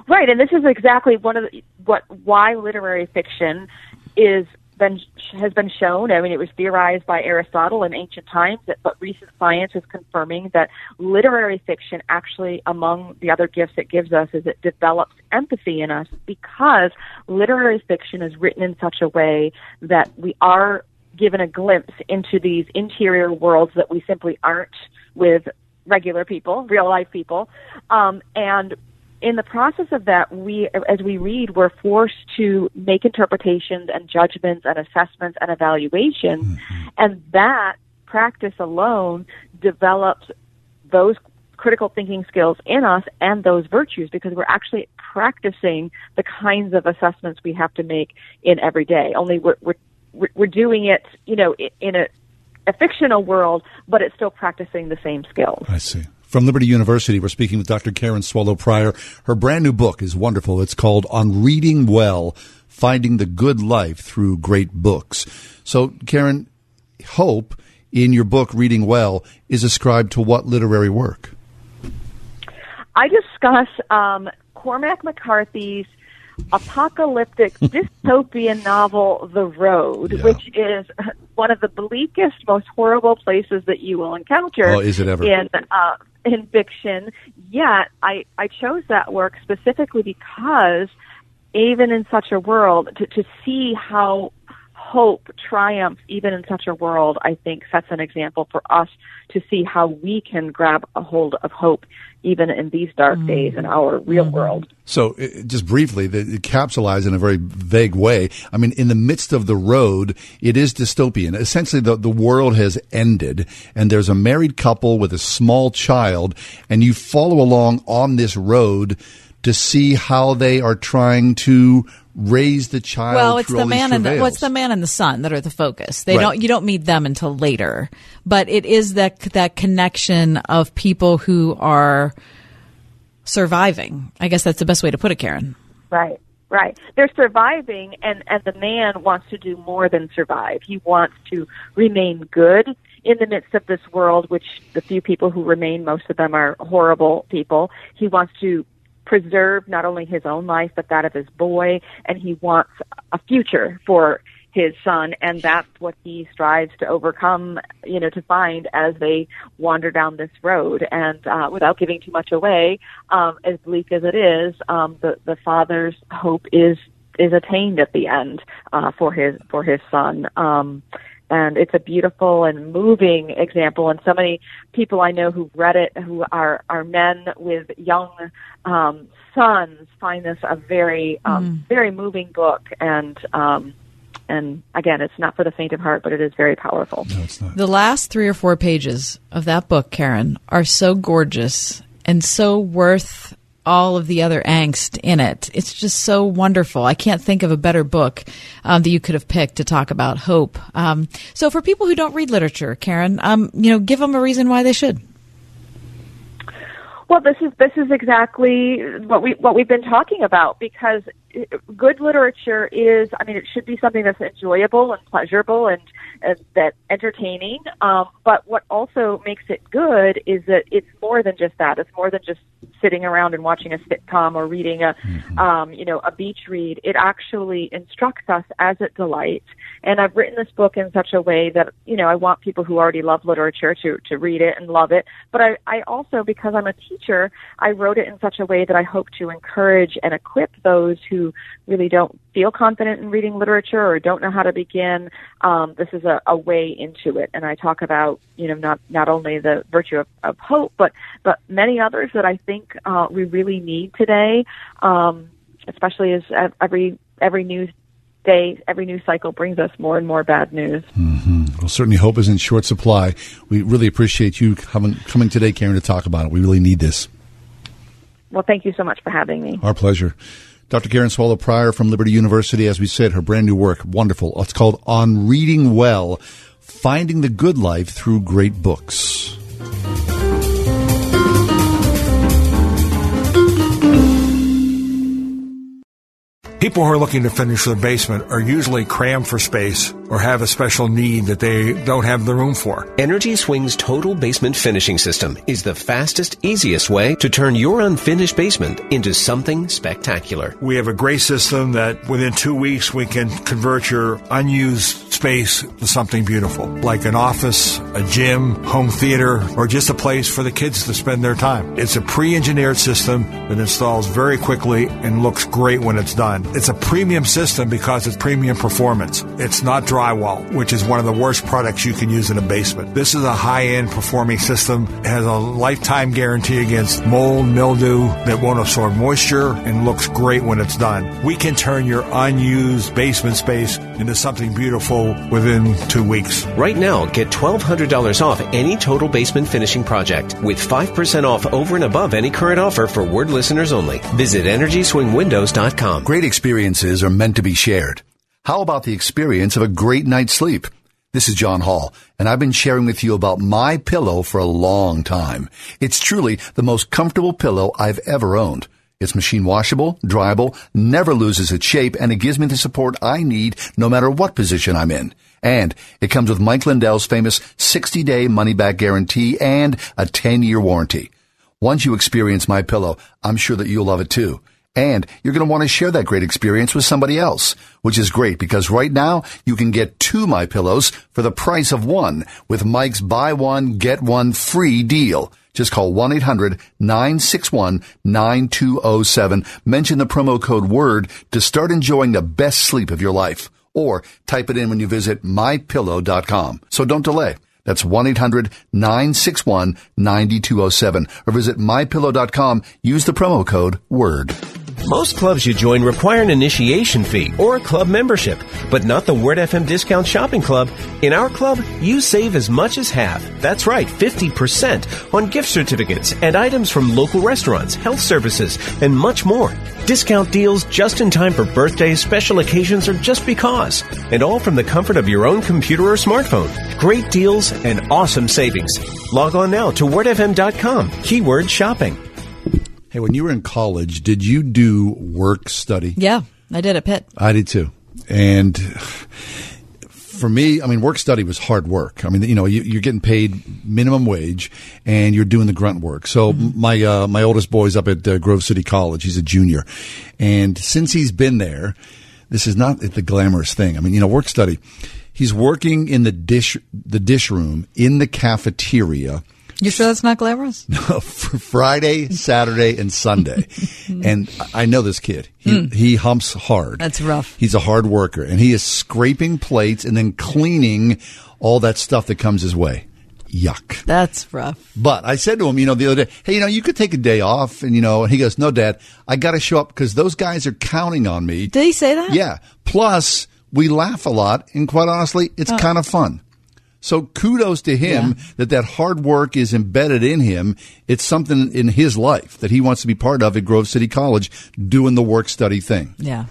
Right, and this is exactly one of the, what why literary fiction is been has been shown. I mean, it was theorized by Aristotle in ancient times, but recent science is confirming that literary fiction actually, among the other gifts it gives us, is it develops empathy in us because literary fiction is written in such a way that we are given a glimpse into these interior worlds that we simply aren't with regular people, real life people, um, and in the process of that, we, as we read, we're forced to make interpretations and judgments and assessments and evaluations, mm-hmm. and that practice alone develops those critical thinking skills in us and those virtues because we're actually practicing the kinds of assessments we have to make in every day. Only we're we're we're doing it, you know, in a a fictional world, but it's still practicing the same skills. I see. From Liberty University, we're speaking with Dr. Karen Swallow Prior. Her brand new book is wonderful. It's called On Reading Well Finding the Good Life Through Great Books. So, Karen, hope in your book, Reading Well, is ascribed to what literary work? I discuss um, Cormac McCarthy's apocalyptic dystopian novel, The Road, which is one of the bleakest, most horrible places that you will encounter Oh, is it ever? in uh, in fiction. Yet, I I chose that work specifically because even in such a world, to, to see how hope triumphs even in such a world, I think sets an example for us to see how we can grab a hold of hope even in these dark mm-hmm. days in our real mm-hmm. world. So, just briefly, the, it capsulized in a very vague way. I mean, in the midst of the road, it is dystopian. Essentially, the, the world has ended, and there's a married couple with a small child, and you follow along on this road to see how they are trying to raise the child. well, it's the all man and the travails. what's the man and the son that are the focus. They Right. don't you don't meet them until later, but it is that that connection of people who are surviving. I guess that's the best way to put it, Karen. Right, right. They're surviving, and and the man wants to do more than survive. He wants to remain good in the midst of this world, which the few people who remain, most of them are horrible people. He wants to preserve not only his own life but that of his boy, and he wants a future for his son, and that's what he strives to overcome, you know, to find as they wander down this road. And uh, without giving too much away, um, as bleak as it is, um, the the father's hope is is attained at the end uh, for his for his son. Um, and it's a beautiful and moving example. And so many people I know who've read it, who are are men with young um, sons, find this a very um, very moving book. And um, and again, it's not for the faint of heart, but it is very powerful. The last three or four pages of that book, Karen, are so gorgeous and so worth all of the other angst in it. It's just so wonderful. I can't think of a better book um, that you could have picked to talk about hope. Um, so, for people who don't read literature, Karen, um, you know, give them a reason why they should. Well, this is this is exactly what we what we've been talking about because good literature is, I mean, it should be something that's enjoyable and pleasurable and, and that entertaining. Um, but what also makes it good is that it's more than just that. It's more than just sitting around and watching a sitcom or reading a, um, you know, a beach read. It actually instructs us as it delights. And I've written this book in such a way that, you know, I want people who already love literature to, to read it and love it. But I, I also, because I'm a teacher, I wrote it in such a way that I hope to encourage and equip those who really don't feel confident in reading literature or don't know how to begin. Um, this is a, a way into it. And I talk about, you know, not, not only the virtue of, of hope, but, but many others that I think, uh, we really need today. Um, especially as every, every news day, every news cycle brings us more and more bad news. Mm-hmm. Well, certainly hope is in short supply. We really appreciate you coming, coming today, Karen, to talk about it. We really need this. Well, thank you so much for having me. Our pleasure. Dr. Karen Swallow Prior from Liberty University, as we said, her brand new work, wonderful. It's called On Reading Well Finding the Good Life Through Great Books. People who are looking to finish their basement are usually crammed for space or have a special need that they don't have the room for. Energy Swing's total basement finishing system is the fastest, easiest way to turn your unfinished basement into something spectacular. We have a great system that within two weeks we can convert your unused space to something beautiful, like an office, a gym, home theater, or just a place for the kids to spend their time. It's a pre-engineered system that installs very quickly and looks great when it's done. It's a premium system because it's premium performance. It's not drywall, which is one of the worst products you can use in a basement. This is a high-end performing system. It has a lifetime guarantee against mold, mildew that won't absorb moisture and looks great when it's done. We can turn your unused basement space into something beautiful within two weeks. Right now, get $1,200 off any total basement finishing project with 5% off over and above any current offer for word listeners only. Visit EnergySwingWindows.com. Great experiences are meant to be shared. How about the experience of a great night's sleep? This is John Hall, and I've been sharing with you about my pillow for a long time. It's truly the most comfortable pillow I've ever owned. It's machine washable, dryable, never loses its shape, and it gives me the support I need no matter what position I'm in. And it comes with Mike Lindell's famous 60 day money back guarantee and a 10 year warranty. Once you experience my pillow, I'm sure that you'll love it too. And you're going to want to share that great experience with somebody else, which is great because right now you can get two My Pillows for the price of one with Mike's buy one, get one free deal. Just call 1-800-961-9207. Mention the promo code WORD to start enjoying the best sleep of your life. Or type it in when you visit mypillow.com. So don't delay. That's 1-800-961-9207 or visit mypillow.com. Use the promo code WORD. Most clubs you join require an initiation fee or a club membership, but not the Word FM Discount Shopping Club. In our club, you save as much as half. That's right, 50% on gift certificates and items from local restaurants, health services, and much more. Discount deals just in time for birthdays, special occasions, or just because. And all from the comfort of your own computer or smartphone. Great deals and awesome savings. Log on now to wordfm.com, keyword shopping. Hey, when you were in college, did you do work study? Yeah, I did at Pitt. I did too. And for me, I mean, work study was hard work. I mean, you know, you, are getting paid minimum wage and you're doing the grunt work. So mm-hmm. my, uh, my oldest boy's up at uh, Grove City College. He's a junior. And since he's been there, this is not the glamorous thing. I mean, you know, work study, he's working in the dish, the dish room in the cafeteria you sure that's not glamorous? No, for Friday, Saturday, and Sunday. and I know this kid. He, mm. he humps hard. That's rough. He's a hard worker, and he is scraping plates and then cleaning all that stuff that comes his way. Yuck. That's rough. But I said to him, you know, the other day, hey, you know, you could take a day off. And, you know, and he goes, no, dad, I got to show up because those guys are counting on me. Did he say that? Yeah. Plus, we laugh a lot. And quite honestly, it's oh. kind of fun. So kudos to him yeah. that that hard work is embedded in him. It's something in his life that he wants to be part of at Grove City College, doing the work study thing. Yeah.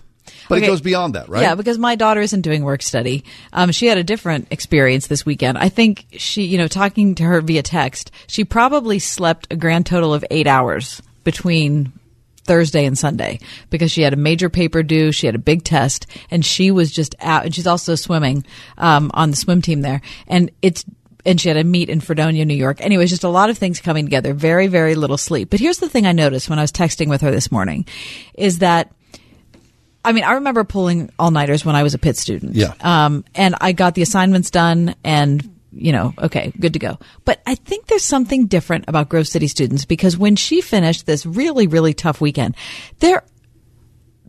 But okay. it goes beyond that, right? Yeah, because my daughter isn't doing work study. Um, she had a different experience this weekend. I think she, you know, talking to her via text, she probably slept a grand total of eight hours between Thursday and Sunday because she had a major paper due. She had a big test, and she was just out. And she's also swimming um, on the swim team there, and it's. And she had a meet in Fredonia, New York. Anyways, just a lot of things coming together. Very, very little sleep. But here's the thing I noticed when I was texting with her this morning, is that I mean, I remember pulling all nighters when I was a Pitt student. Yeah. Um, and I got the assignments done and, you know, okay, good to go. But I think there's something different about Grove City students because when she finished this really, really tough weekend, there,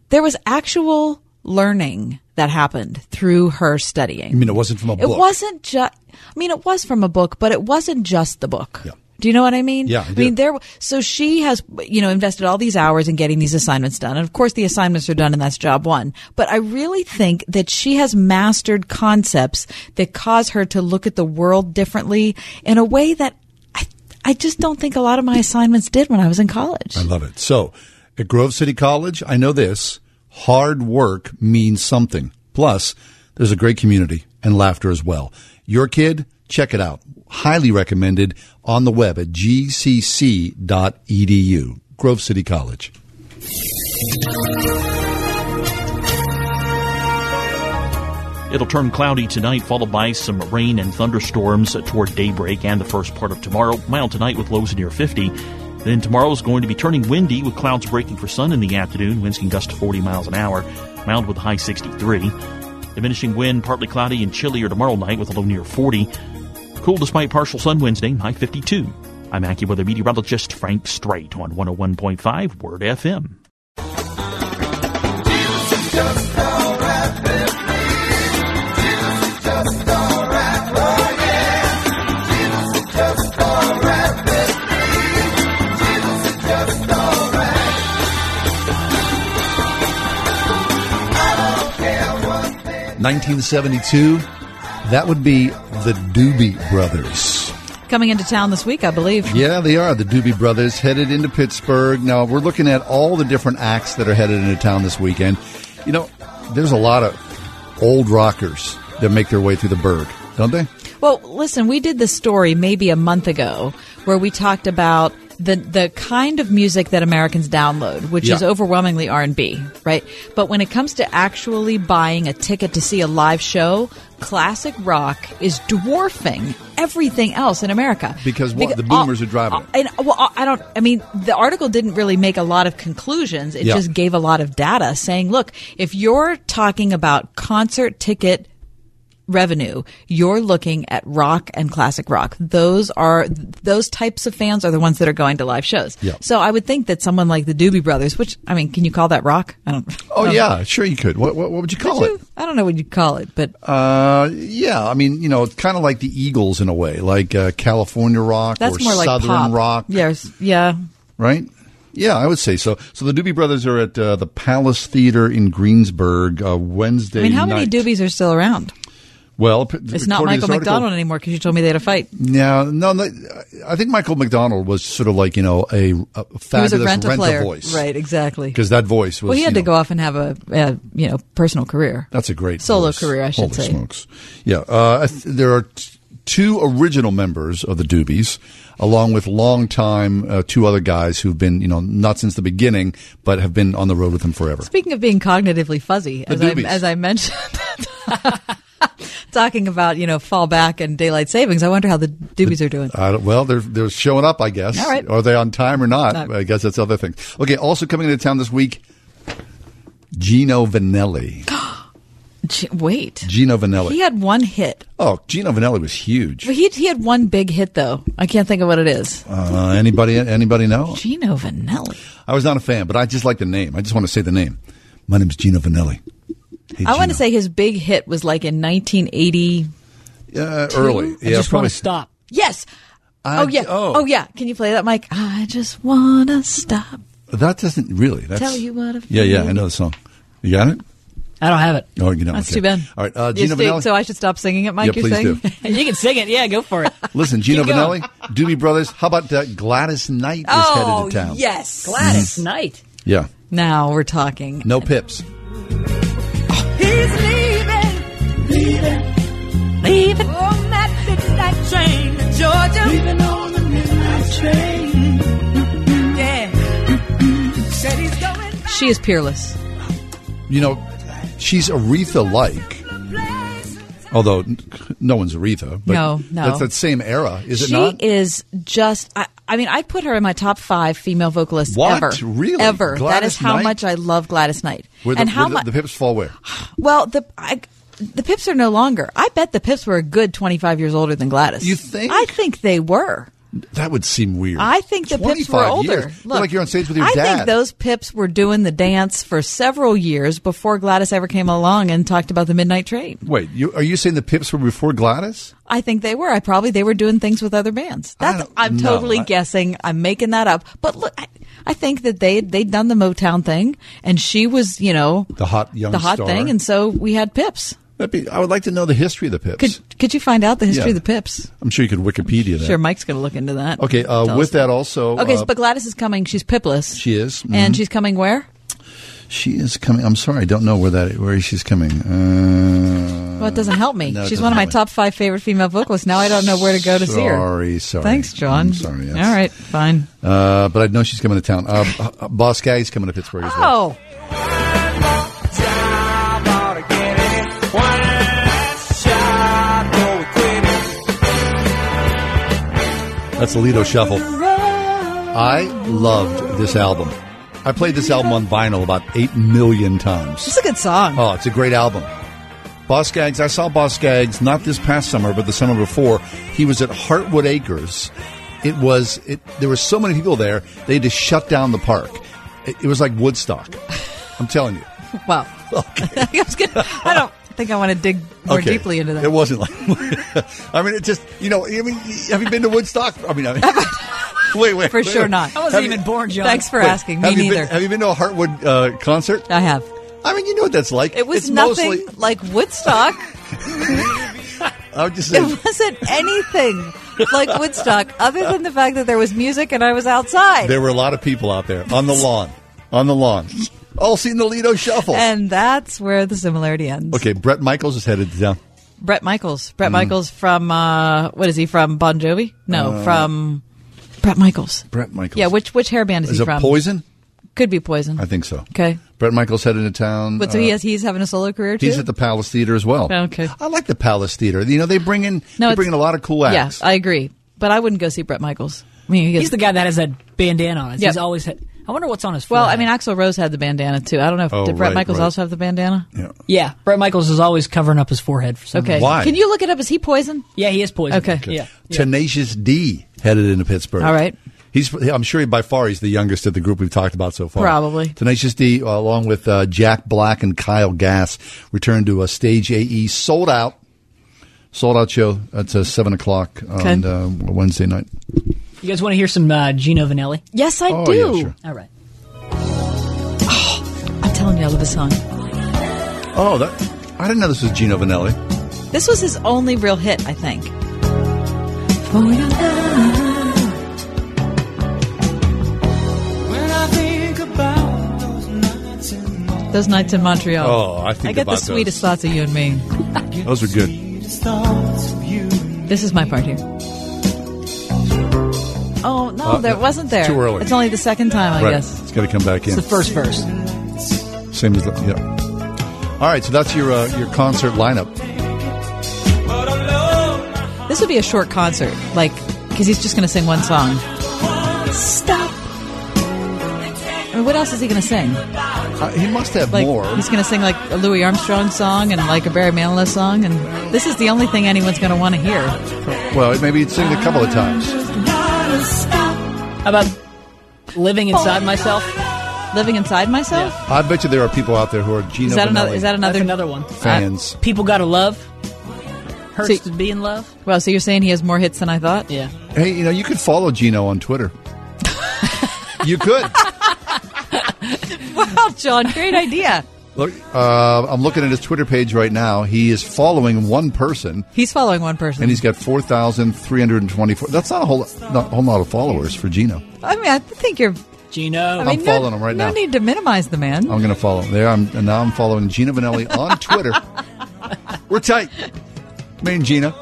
there was actual learning that happened through her studying. I mean, it wasn't from a book? It wasn't just, I mean, it was from a book, but it wasn't just the book. Do you know what I mean? Yeah, I mean, there. So she has, you know, invested all these hours in getting these assignments done, and of course, the assignments are done, and that's job one. But I really think that she has mastered concepts that cause her to look at the world differently in a way that I, I just don't think a lot of my assignments did when I was in college. I love it. So, at Grove City College, I know this hard work means something. Plus, there's a great community and laughter as well. Your kid, check it out. Highly recommended on the web at gcc.edu. Grove City College. It'll turn cloudy tonight, followed by some rain and thunderstorms toward daybreak and the first part of tomorrow. Mild tonight with lows near 50. Then tomorrow is going to be turning windy with clouds breaking for sun in the afternoon. Winds can gust to 40 miles an hour. Mild with high 63. Diminishing wind, partly cloudy and chillier tomorrow night with a low near 40. Cool despite partial sun Wednesday, high 52. I'm AccuWeather meteorologist Frank Strait on 101.5 Word FM. Nineteen seventy-two. That would be the Doobie Brothers. Coming into town this week, I believe. Yeah, they are. The Doobie Brothers headed into Pittsburgh. Now, we're looking at all the different acts that are headed into town this weekend. You know, there's a lot of old rockers that make their way through the burg, don't they? Well, listen, we did this story maybe a month ago where we talked about the the kind of music that Americans download, which is overwhelmingly R and B, right? But when it comes to actually buying a ticket to see a live show, classic rock is dwarfing everything else in America Because what? Beca- the boomers are driving it. and well, I don't. I mean, the article didn't really make a lot of conclusions. It Yeah. just gave a lot of data saying, look, if you're talking about concert ticket revenue, you're looking at rock and classic rock. Those are those types of fans are the ones that are going to live shows. So I would think that someone like the Doobie Brothers, which I mean, can you call that rock? I don't. Oh, I don't yeah, sure you could. What, what, what would you call it? I don't know what you'd call it, but Uh, yeah, I mean, you know, it's kind of like the Eagles in a way, like uh, California rock that's or more like Southern pop. rock, Yes, yeah. right? Yeah, I would say so. So the Doobie Brothers are at uh, the Palace Theater in Greensburg uh, Wednesday I mean, how many. Doobies are still around? Well, It's not Michael McDonald anymore because you told me they had a fight. No, no, no, I think Michael McDonald was sort of like you know a, a he was fabulous a rent a rent-a player, voice, right? Exactly. Because that voice was. well, he had to know, go off and have a, a you know personal career. That's a great solo voice. career, I should Holy say. smokes! Yeah, uh, there are t- two original members of the Doobies, along with longtime uh, two other guys who've been you know not since the beginning, but have been on the road with them forever. Speaking of being cognitively fuzzy, as I, as I mentioned, talking about you know fall back and daylight savings, I wonder how the Doobies are doing. Don't, well, they're they're showing up, I guess. All right. Are they on time or not? No. I guess that's the other thing. Okay, also coming into town this week, Gino Vannelli. Gee, wait, Gino Vannelli. he had one hit. oh, Gino Vannelli was huge. But he he had one big hit though. I can't think of what it is. Uh, anybody anybody know? Gino Vannelli. I was not a fan, but I just like the name. I just want to say the name. My name is Gino Vannelli. Hey, I want to say his big hit was like in 1980. uh, early. I just probably want to stop. Yes. I- oh yeah. oh. Oh. yeah. Can you play that, Mike? I just wanna stop. That doesn't really. That's, Tell you what I Yeah, yeah. I know the song. You got it? I don't have it. Oh, you know. That's okay. too bad. All right, uh, You Gino think- Vannelli. so I should stop singing it, Mike. Yeah, you're please saying? do. you can sing it. Yeah, go for it. Listen, Gino Keep. Vannelli, Doobie Brothers. How about uh, Gladys Knight is oh headed to town? yes, Gladys Knight. Yeah. Now we're talking. No pips. He's leaving, leaving, leaving on that midnight train to Georgia. Leaving on the midnight train. Yeah. She is peerless. You know, she's Aretha like. Although no one's Aretha. But No, no. That's that same era, is it she not? She is just. I, I mean, I put her in my top five female vocalists What? ever. Really? Ever. that Gladys is how Knight? much I love Gladys Knight. Where the, and how much? the pips fall where? Well, the I, the Pips are no longer. I bet the Pips were a good twenty five years older than Gladys. You think? I think they were. That would seem weird. I think the Pips were older. They're like you're on stage with your I dad. think those Pips were doing the dance for several years before Gladys ever came along and talked about the Midnight Train. Wait, you, are you saying the pips were before Gladys? I think they were. I probably they were doing things with other bands. That's I'm know. totally I- guessing. I'm making that up. But look, I, I think that they they'd done the Motown thing, and she was you know The hot young the hot star. thing, and so we had Pips. That'd be, I would like to know the history of the pips. Could could you find out the history Yeah. of the Pips? I'm sure you could Wikipedia that. Sure, Mike's going to look into that. Okay, uh, with that also. Okay, uh, but Gladys is coming. She's Pipless, she is. and mhm. she's coming where? She is coming. I'm sorry, I don't know where that where she's coming. Uh, Well, it doesn't help me. no, she's one of my me. top five favorite female vocalists. Now I don't know where to go to see her. Sorry, sorry. Thanks, John. I'm sorry. yes. All right, fine. Uh, but I know she's coming to town. Uh, uh, Boz Scaggs coming to Pittsburgh as well. Oh, That's the Lido Shuffle. I loved this album. I played this album on vinyl about eight million times. it's a good song. Oh, it's a great album. Boz Scaggs, I saw Boz Scaggs not this past summer, but the summer before. He was at Hartwood Acres. It was, it, there were so many people there, they had to shut down the park. It, it was like Woodstock. I'm telling you. Wow. I, was gonna, I don't think I want to dig more Okay. deeply into that. It wasn't like, I mean, it just, you know, I mean, have you been to Woodstock? I mean, I mean wait, wait. For wait, sure wait. not. I wasn't Have even you- born, John. Thanks for wait, asking. Me have you neither. Been, have you been to a Hartwood uh, concert? I have. I mean, you know what that's like. It was It's nothing mostly- like Woodstock. I would just say, It wasn't anything like Woodstock, other than the fact that there was music and I was outside. there were a lot of people out there on the lawn, on the lawn, all seen the Lido Shuffle. and that's where the similarity ends. okay, Bret Michaels is headed down. Bret Michaels. Brett Mm. Michaels from uh, what is he from? Bon Jovi? No, Uh, from Bret Michaels. Bret Michaels. Yeah, which which hair band is, is he it from? Poison? Could be Poison. I think so. Okay. Bret Michaels headed to town. But so Uh, he has, he's having a solo career too. He's at the Palace Theater as well. Okay. I like the Palace Theater. You know, they bring in No, they bring in a lot of cool yeah, acts. I agree. But I wouldn't go see Bret Michaels. I mean, he gets- He's the guy that has that bandana on. It. Yep. He's always. Had, I wonder what's on his. well, I mean, Axl Rose had the bandana too. I don't know if Oh, did Brett right, Michaels right. also have the bandana. Yeah. yeah, Bret Michaels is always covering up his forehead for some Okay. reason. Why? Can you look it up? Is he Poison? Yeah, he is poison. Okay. Yeah. yeah. Tenacious D headed into Pittsburgh. All right. He's, I'm sure he, by far he's the youngest of the group we've talked about so far. Probably. Tenacious D, uh, along with uh, Jack Black and Kyle Gass, returned to a stage AE sold out, sold out show. That's a seven o'clock on Okay. uh, Wednesday night. You guys want to hear some uh, Gino Vannelli? Yes, I Oh, do. yeah, sure. All right. I'm telling you, I love this song. Oh, that I didn't know this was Gino Vannelli. This was his only real hit, I think. Those nights in Montreal. Oh, I think I get about the sweetest those. thoughts of you and me. Those are good. This is my part here. No, Uh, there wasn't there. too early. It's only the second time, I right. guess. It's got to come back in. It's the first verse. Same as the yeah. All right, so that's your uh, your concert lineup. This would be a short concert, like because he's just going to sing one song. Stop. I mean, what else is he going to sing? Uh, he must have Like more. he's going to sing like a Louis Armstrong song and like a Barry Manilow song, and this is the only thing anyone's going to want to hear. Well, maybe he'd sing it a couple of times. How about living inside myself? Living inside myself. I bet you there are people out there who are Gino Is that another? Vannelli Is that another That's another one. fans. Uh, people gotta love. Hurts So- to be in love. Well, so you're saying he has more hits than I thought? Yeah. hey, you know, you could follow Gino on Twitter. you could. Wow, John, great idea. Look, uh, I'm looking at his Twitter page right now. He is following one person, He's following one person. and he's got 4,324. That's not a whole, not a whole lot of followers for Gino. I mean, I think you're. Gino. I I'm mean, no- following him right no now. No need to minimize the man. I'm going to follow him. There, I'm, and now I'm following Gino Vannelli on Twitter. We're tight. Me and Gina.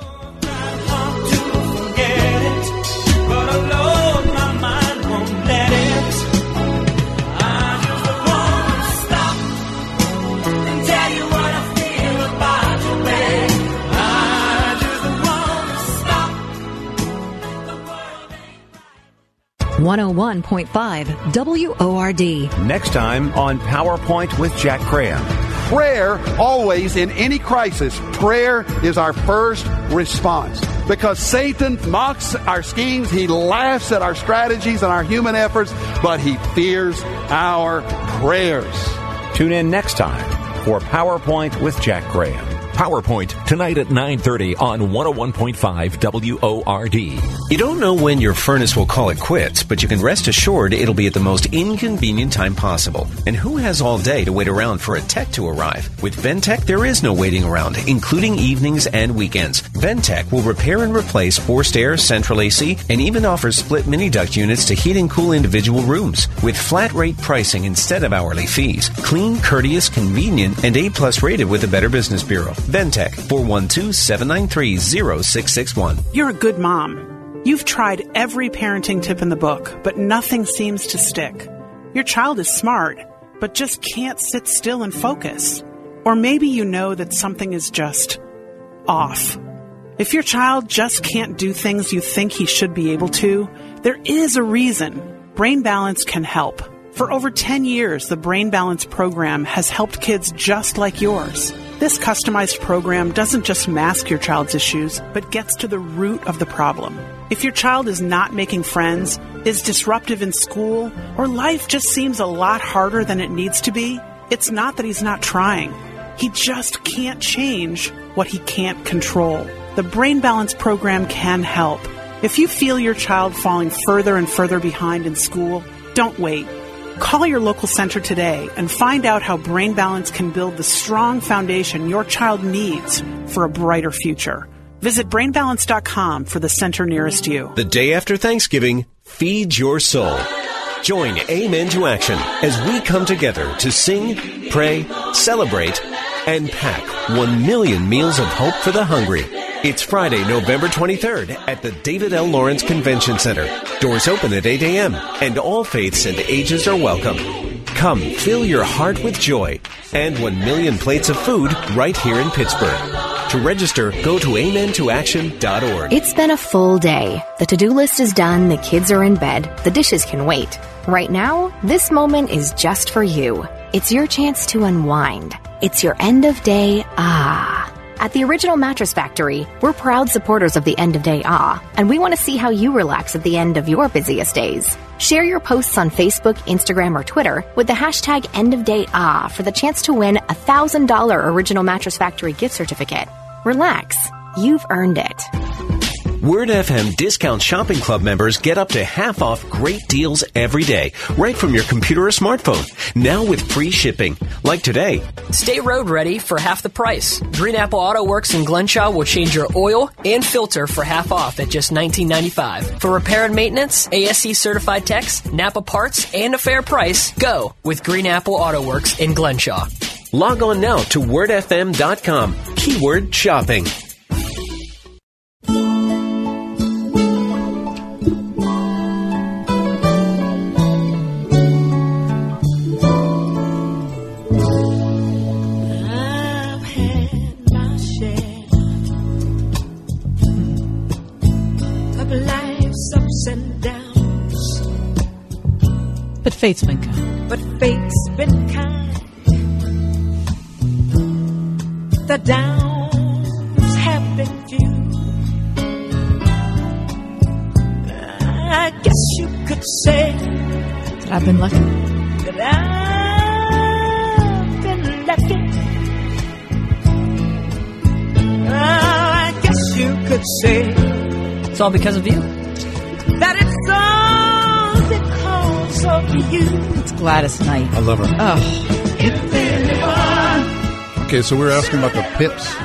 101.5 WORD. Next time on PowerPoint with Jack Graham. Prayer, always in any crisis, prayer is our first response. Because Satan mocks our schemes, he laughs at our strategies and our human efforts, but he fears our prayers. Tune in next time for PowerPoint with Jack Graham. PowerPoint tonight at 9:30 on 101.5 WORD. You don't know when your furnace will call it quits, but you can rest assured it'll be at the most inconvenient time possible. And who has all day to wait around for a tech to arrive? With Ventech there is no waiting around, including evenings and weekends. Ventech will repair and replace forced air, central AC, and even offers split mini duct units to heat and cool individual rooms. With flat rate pricing instead of hourly fees. Clean, courteous, convenient, and A plus rated with the Better Business Bureau. Ventec 412-793-0661. You're a good mom. You've tried every parenting tip in the book, but nothing seems to stick. Your child is smart, but just can't sit still and focus. Or maybe you know that something is just off. If your child just can't do things you think he should be able to, there is a reason. Brain Balance can help. For over 10 years, the Brain Balance program has helped kids just like yours. This customized program doesn't just mask your child's issues, but gets to the root of the problem. If your child is not making friends, is disruptive in school, or life just seems a lot harder than it needs to be, it's not that he's not trying. He just can't change what he can't control. The Brain Balance program can help. If you feel your child falling further and further behind in school, don't wait. Call your local center today and find out how Brain Balance can build the strong foundation your child needs for a brighter future. Visit brainbalance.com for the center nearest you. The day after Thanksgiving, feed your soul. Join Amen to Action as we come together to sing, pray, celebrate, and pack 1 million meals of hope for the hungry. It's Friday, November 23rd at the David L. Lawrence Convention Center. Doors open at 8 a.m. and all faiths and ages are welcome. Come fill your heart with joy and 1 million plates of food right here in Pittsburgh. To register, go to amentoaction.org. It's been a full day. The to do list is done, the kids are in bed, the dishes can wait. Right now, this moment is just for you. It's your chance to unwind. It's your end of day ah. At the Original Mattress Factory, we're proud supporters of the end of day ah, and we want to see how you relax at the end of your busiest days. Share your posts on Facebook, Instagram, or Twitter with the hashtag end of day ah for the chance to win a $1,000 Original Mattress Factory gift certificate. Relax. You've earned it. Word FM Discount Shopping Club members get up to half off great deals every day, right from your computer or smartphone. Now with free shipping. Like today. Stay road ready for half the price. Green Apple Auto Works in Glenshaw will change your oil and filter for half off at just $19.95. For repair and maintenance, ASE certified techs, Napa parts, and a fair price, go with Green Apple Auto Works in Glenshaw. Log on now to wordfm.com. Keyword shopping. Ups and downs, But fate's been kind. but fate's been kind. The downs have been few. I guess you could say That I've been lucky. that I've been lucky. I guess you could say It's all because of you. That it's all because of you. It's Gladys Knight. I love her. Oh. If anyone Okay, so we were asking about the pips.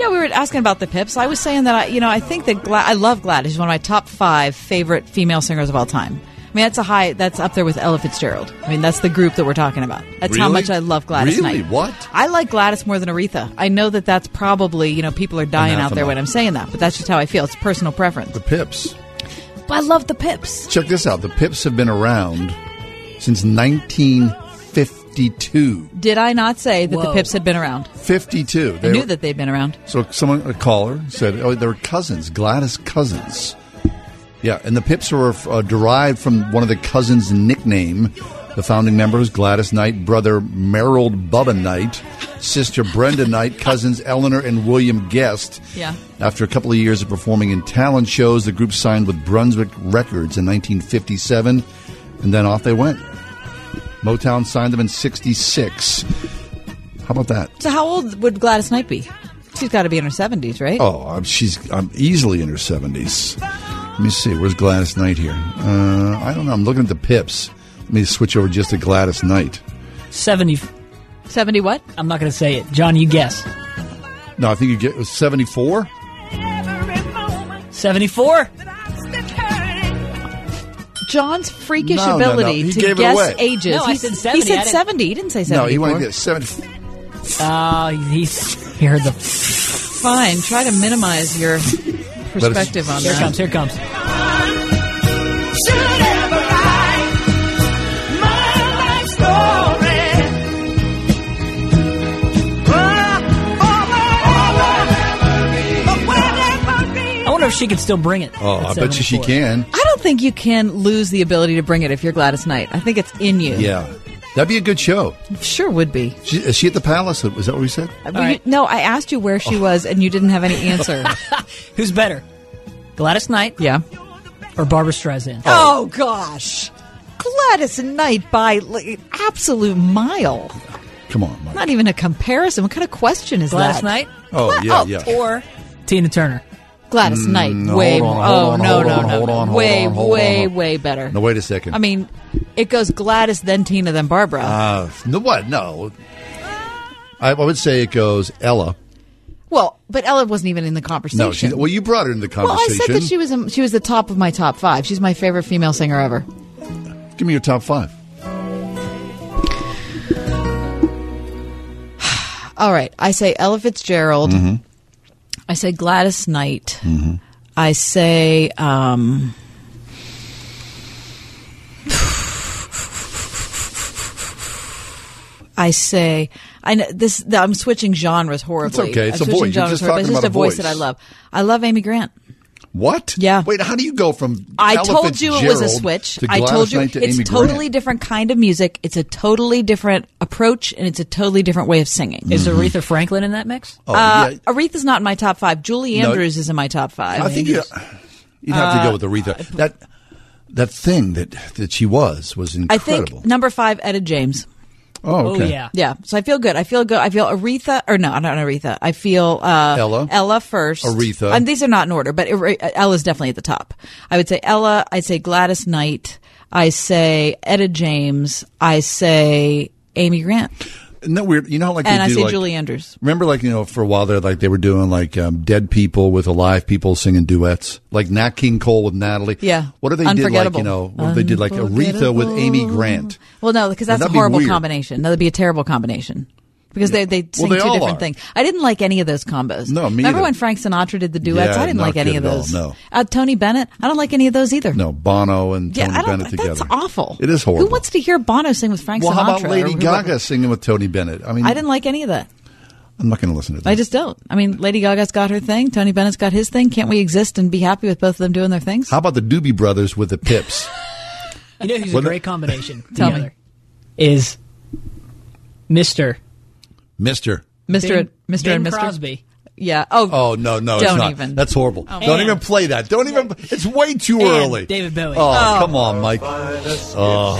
Yeah, we were asking about the Pips. I was saying that I, you know, I think that Gla- I love Gladys. She's one of my top five favorite female singers of all time. I mean, that's a high. That's up there with Ella Fitzgerald. I mean, that's the group that we're talking about. That's how much I love Gladys Really? Knight. What? I like Gladys more than Aretha. I know that that's probably you know people are dying out there when I'm saying that, but that's just how I feel. It's personal preference. The pips. But I love the Pips. Check this out. The pips have been around since 1952. Did I not say that the Pips had been around? 52. I They knew were- that they'd been around. So someone, a caller, said, "Oh, they were cousins, Gladys cousins." Yeah, and the Pips were uh, derived from one of the cousins' nickname. The founding members Gladys Knight, brother Merrill Bubba Knight, sister Brenda Knight, cousins Eleanor and William Guest. Yeah. After a couple of years of performing in talent shows, the group signed with Brunswick Records in 1957, and then off they went. Motown signed them in 66. How about that? So how old would Gladys Knight be? She's got to be in her seventies, right? Oh, I'm, she's I'm easily in her 70s. Let me see. Where's Gladys Knight here? Uh, I don't know. I'm looking at the Pips. Let me switch over just to Gladys Knight. 70. Seventy what? I'm not going to say it. John, you guess. No, I think you get it was 74. 74? John's freakish No, no, no. ability He to gave it guess away. ages. No, I He- said He 70. I said didn't- seventy. He didn't say seventy. No, he wanted to get 70. Uh, he's he heard the. Fine. Try to minimize your perspective on Here that. comes. Here comes. I if she could still bring it. Oh, I bet you she oh can. I don't think you can lose the ability to bring it if you're Gladys Knight. I think it's in you. Yeah. That'd be a good show. Sure would be. She, is she at the palace? Was that what we said? Uh, well, you- no, I asked you where she Oh. was, and you didn't have any answer. Who's better, Gladys Knight? Yeah. Or Barbra Streisand? Oh. oh gosh, Gladys Knight by like, absolute mile. Come on, Mike. Not even a comparison. What kind of question is Gladys that? Knight? Oh, Gla- yeah, oh, yeah. Or Tina Turner? Gladys Mm, Knight, no, way hold on, hold oh on, no, hold no, on, no, hold on, way, hold way, way better. No, wait a second. I mean, it goes Gladys, then Tina, then Barbara. Uh, no, what? No. I, I would say it goes Ella. well, but Ella wasn't even in the conversation. No, she, well, you brought her in the conversation. well, I said that she was in, she was the top of my top five. She's my favorite female singer ever. Give me your top five. All right, I say Ella Fitzgerald. Mm-hmm. I say Gladys Knight. I say um, I say I know this. I'm switching genres horribly. It's okay. It's I'm a switching voice. You're genres just horribly. talking It's just about a voice that I love. I love Amy Grant. What? Yeah. Wait, how do you go from I Ella told you it was a switch. to I told you to it's Amy totally Grant? different kind of music. It's a totally different approach, and it's a totally different way of singing. Is Aretha Franklin in that mix? Oh, uh, yeah. Aretha's not in my top five. Julie No. Andrews is in my top five. I think you, you'd have to go with Aretha. That that thing that that she was was I incredible. think number five, Etta James. Oh, okay. Yeah. So I feel good. I feel good. I feel Aretha, or no, I'm not Aretha. I feel uh, Ella. Ella first. Aretha. And these are not in order, but Are- Ella's definitely at the top. I would say Ella. I'd say Gladys Knight. I say Etta James. I say Amy Grant. Isn't that weird? You know, how, like and they I do, say like, Julie Andrews. Remember, like you know, for a while there, like they were doing like um, dead people with alive people singing duets, like Nat King Cole with Natalie. Yeah. What if they did like you know, what if they did like Aretha with Amy Grant? Well, no, because that's a horrible combination. No, that'd be a terrible combination. Because they they sing they two different are. things. I didn't like any of those combos. No, me Remember either. when Frank Sinatra did the duets? Yeah, I didn't like any of at all, those. no. Uh, Tony Bennett, I don't like any of those either. No, Bono and Tony I don't. Bennett together. That's awful. It is horrible. Who wants to hear Bono sing with Frank well, Sinatra? how about Lady or whoever? Gaga singing with Tony Bennett? I mean, I didn't like any of that. I'm not going to listen to that. I just don't. I mean, Lady Gaga's got her thing. Tony Bennett's got his thing. Can't we exist and be happy with both of them doing their things? How about the Doobie Brothers with the Pips? You know who's a great combination? Tell me. together? Is Mister Mister. Mr. Bing- Mr. Bing and Mr. Crosby? Yeah. Oh, Oh no, no, Don't not. even. That's horrible. Oh. Don't even play that. Don't even. It's way too And early. David Bowie. Oh, Oh. come on, Mike. Oh.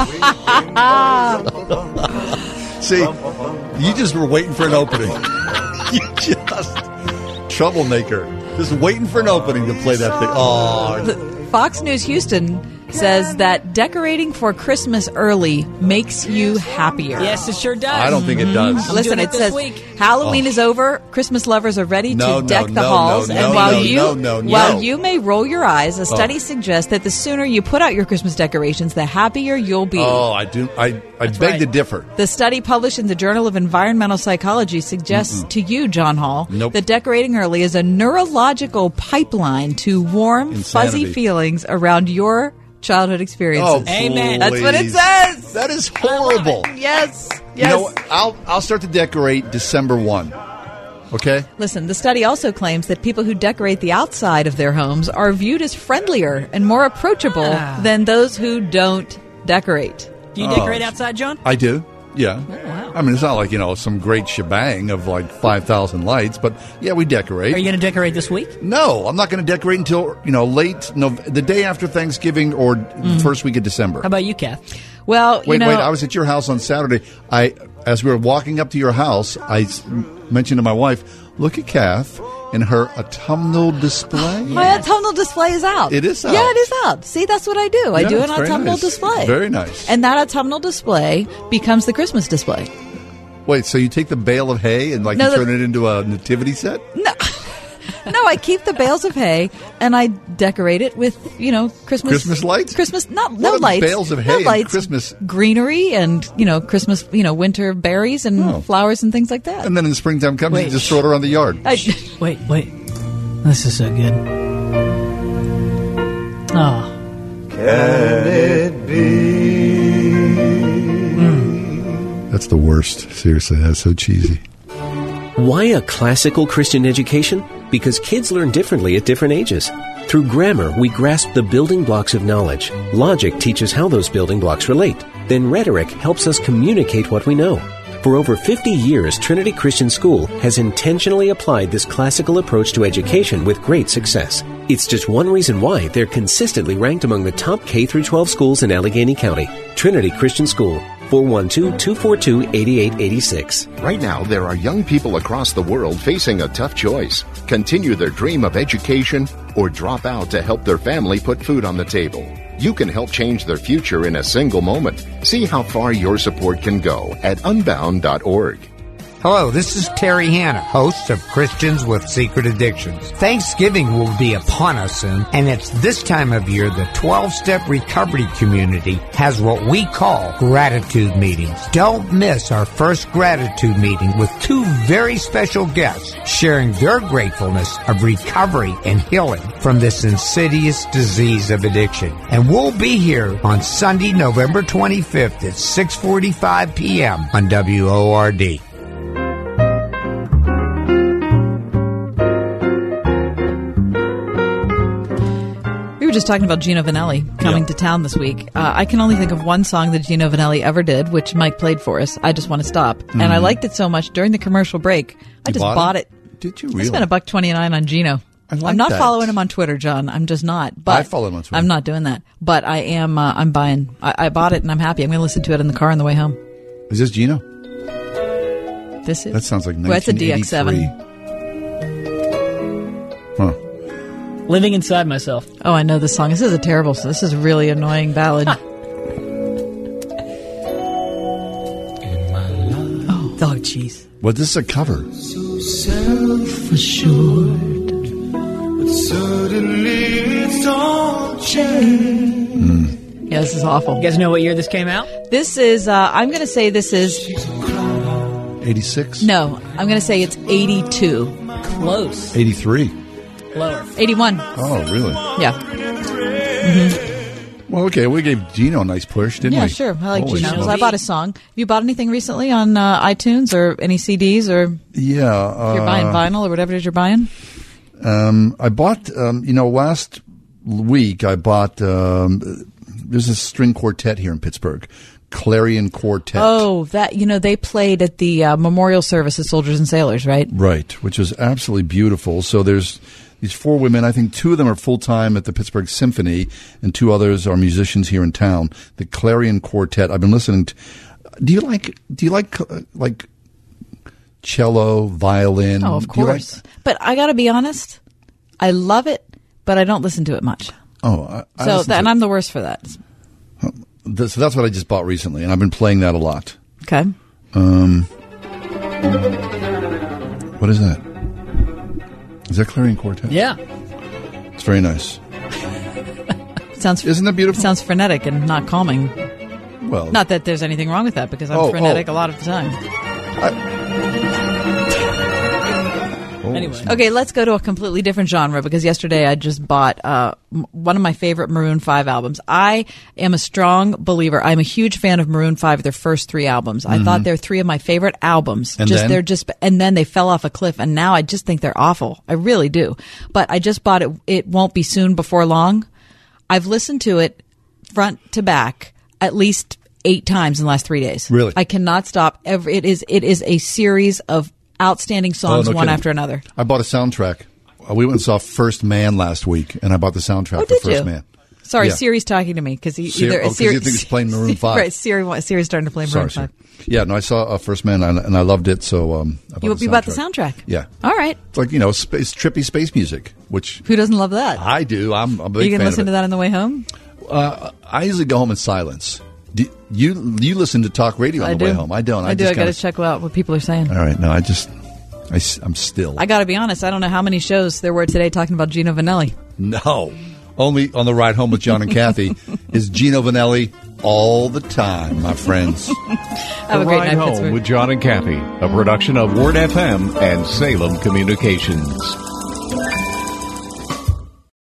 See, you just were waiting for an opening. you just troublemaker. Just waiting for an opening to play that thing. Oh, Fox News Houston says that decorating for Christmas early makes you happier. Yes, it sure does. I don't think it mm-hmm. does. I'm Listen, doing it says week. Halloween Oh. is over. Christmas lovers are ready No, to no, deck the no, halls. no, and while no, you no, no, no. while you may roll your eyes, a oh. study Oh. suggests that the sooner you put out your Christmas decorations, the happier you'll be. oh, I do. I I beg right. to differ. The study published in the Journal of Environmental Psychology suggests to you, John Hall, Nope. that decorating early is a neurological pipeline to warm, fuzzy feelings around your childhood experiences. Oh, Amen. That's what it says. That is horrible. Yes. Yes. You know, I'll I'll start to decorate December one. Okay? Listen, the study also claims that people who decorate the outside of their homes are viewed as friendlier and more approachable Ah. than those who don't decorate. Do you Oh. decorate outside, John? I do. Yeah. Oh, wow. I mean, it's not like, you know, some great shebang of like 5,000 lights, but yeah, we decorate. Are you going to decorate this week? No, I'm not going to decorate until, you know, late, no, the day after Thanksgiving or mm. first week of December. How about you, Kath? Well, Wait, you know, wait. I was at your house on Saturday. I, as we were walking up to your house, I mentioned to my wife, "Look at Kath in her autumnal display." my autumnal display is out. It is out. Yeah, it is out. See, that's what I do. I do an autumnal nice. display. Very nice. And that autumnal display becomes the Christmas display. Wait, so you take the bale of hay and like No, you the- turn it into a nativity set? No, I keep the bales of hay and I decorate it with, you know, Christmas Christmas lights? Christmas not What no are lights. bales of no hay and lights, Christmas? greenery and, you know, Christmas, you know, winter berries and Oh. flowers and things like that. And then in springtime comes, Wait. you just throw it around the yard. I, Wait, wait. This is so good. Oh. Can it be? Mm. That's the worst. Seriously, that's so cheesy. Why a classical Christian education? Because kids learn differently at different ages. Through grammar, we grasp the building blocks of knowledge. Logic teaches how those building blocks relate. Then rhetoric helps us communicate what we know. For over 50 years, Trinity Christian School has intentionally applied this classical approach to education with great success. It's just one reason why they're consistently ranked among the top K 12 schools in Allegheny County. Trinity Christian School, 412-242-8886. Right now, there are young people across the world facing a tough choice. Continue their dream of education or drop out to help their family put food on the table. You can help change their future in a single moment. See how far your support can go at unbound.org. Hello, this is Terry Hanna, host of Christians with Secret Addictions. Thanksgiving will be upon us soon, and it's this time of year the 12 step recovery community has what we call gratitude meetings. Don't miss our first gratitude meeting with two very special guests sharing their gratefulness of recovery and healing from this insidious disease of addiction. And we'll be here on Sunday, November 25th at 6:45 p.m. on WORD. Just talking about Gino Vannelli coming to town this week. Uh, I can only think of one song that Gino Vannelli ever did, which Mike played for us. I just want to stop, and I Mhm. liked it so much during the commercial break. I You just bought bought it? it. Did you I spent a buck twenty nine on Gino. like I'm not that. following him on Twitter, John. I'm just not. But I follow him on Twitter. I'm not doing that. But I am. Uh, I'm buying. I, I bought it and I'm happy. I'm going to listen to it in the car on the way home. Is this Gino? This is. That sounds like Well, it's a 1983. DX7. Living inside myself. Oh, I know this song. This is a terrible. Song. This is a really annoying ballad. oh, oh, jeez. Well, this is a cover. So self-assured, but suddenly it's all changed. Yeah, this is awful. You guys know what year this came out? This is. Uh, I'm going to say this is. 86? No, I'm going to say it's 82. Close. 83. Lower. 81. Oh, really? Yeah. Well, okay, we gave Gino a nice push, didn't yeah, we? Yeah, sure. I like Holy I bought a song. Have you bought anything recently on uh, iTunes or any CDs or Yeah. Uh, if you're buying vinyl or whatever it is you're buying? Um, I bought, um, you know, last week I bought, um, there's a string quartet here in Pittsburgh, Clarion Quartet. Oh, that you know they played at the uh, memorial service of soldiers and sailors, right? Right, which was absolutely beautiful. So there's these four women. I think two of them are full time at the Pittsburgh Symphony, and two others are musicians here in town. The Clarion Quartet. I've been listening to. Do you like? Do you like uh, like cello, violin? Oh, of you like- course. But I got to be honest, I love it, but I don't listen to it much. oh, I, I So, listen that, to- and I'm the worst for that. so that's what I just bought recently, and I've been playing that a lot. Okay. Um, what is that? Is that Clarion Quartet? Yeah. It's very nice. Sounds isn't that beautiful? It sounds frenetic and not calming. Well, Not that there's anything wrong with that because I'm Oh, oh. frenetic oh. a lot of the time. Anyway. Okay, let's go to a completely different genre because yesterday I just bought uh, m- one of my favorite Maroon 5 albums. I am a strong believer. I'm a huge fan of Maroon 5, their first three albums. I thought they're three of my favorite albums. And just then? they're just and then they fell off a cliff and now I just think they're awful. I really do. But I just bought it it won't be soon before long. I've listened to it front to back at least 8 times in the last 3 days. Really? I cannot stop. Every, it is it is a series of outstanding songs Oh, no one kidding. after another. I bought a soundtrack. Uh, We went and saw First Man last week, and I bought the soundtrack for Oh, did First you? Man. Sorry, Yeah. Siri's talking to me because he Siri- either oh, Siri, you think it's playing Maroon 5. Right, Siri, Siri's starting to play Maroon Sorry, Five. sorry. Yeah, no, I saw uh, First Man, and, and I loved it. So um, I bought You, the you bought the soundtrack. Yeah, All right. it's like you know, space, trippy space music, which Who doesn't love that? I do. I'm a big Are you can listen to that on the way home? Uh, I usually go home in silence. Do you you listen to talk radio on I the do. way home? I don't. I, I, do. just I got to check out what people are saying. All right, no, I just I, am still. I got to be honest. I don't know how many shows there were today talking about Gino Vannelli. No. Only on the ride home with John and Kathy is Gino Vannelli all the time, my friends. Have a the great Ride night, Home Pittsburgh. with John and Kathy, a production of Word FM and Salem Communications.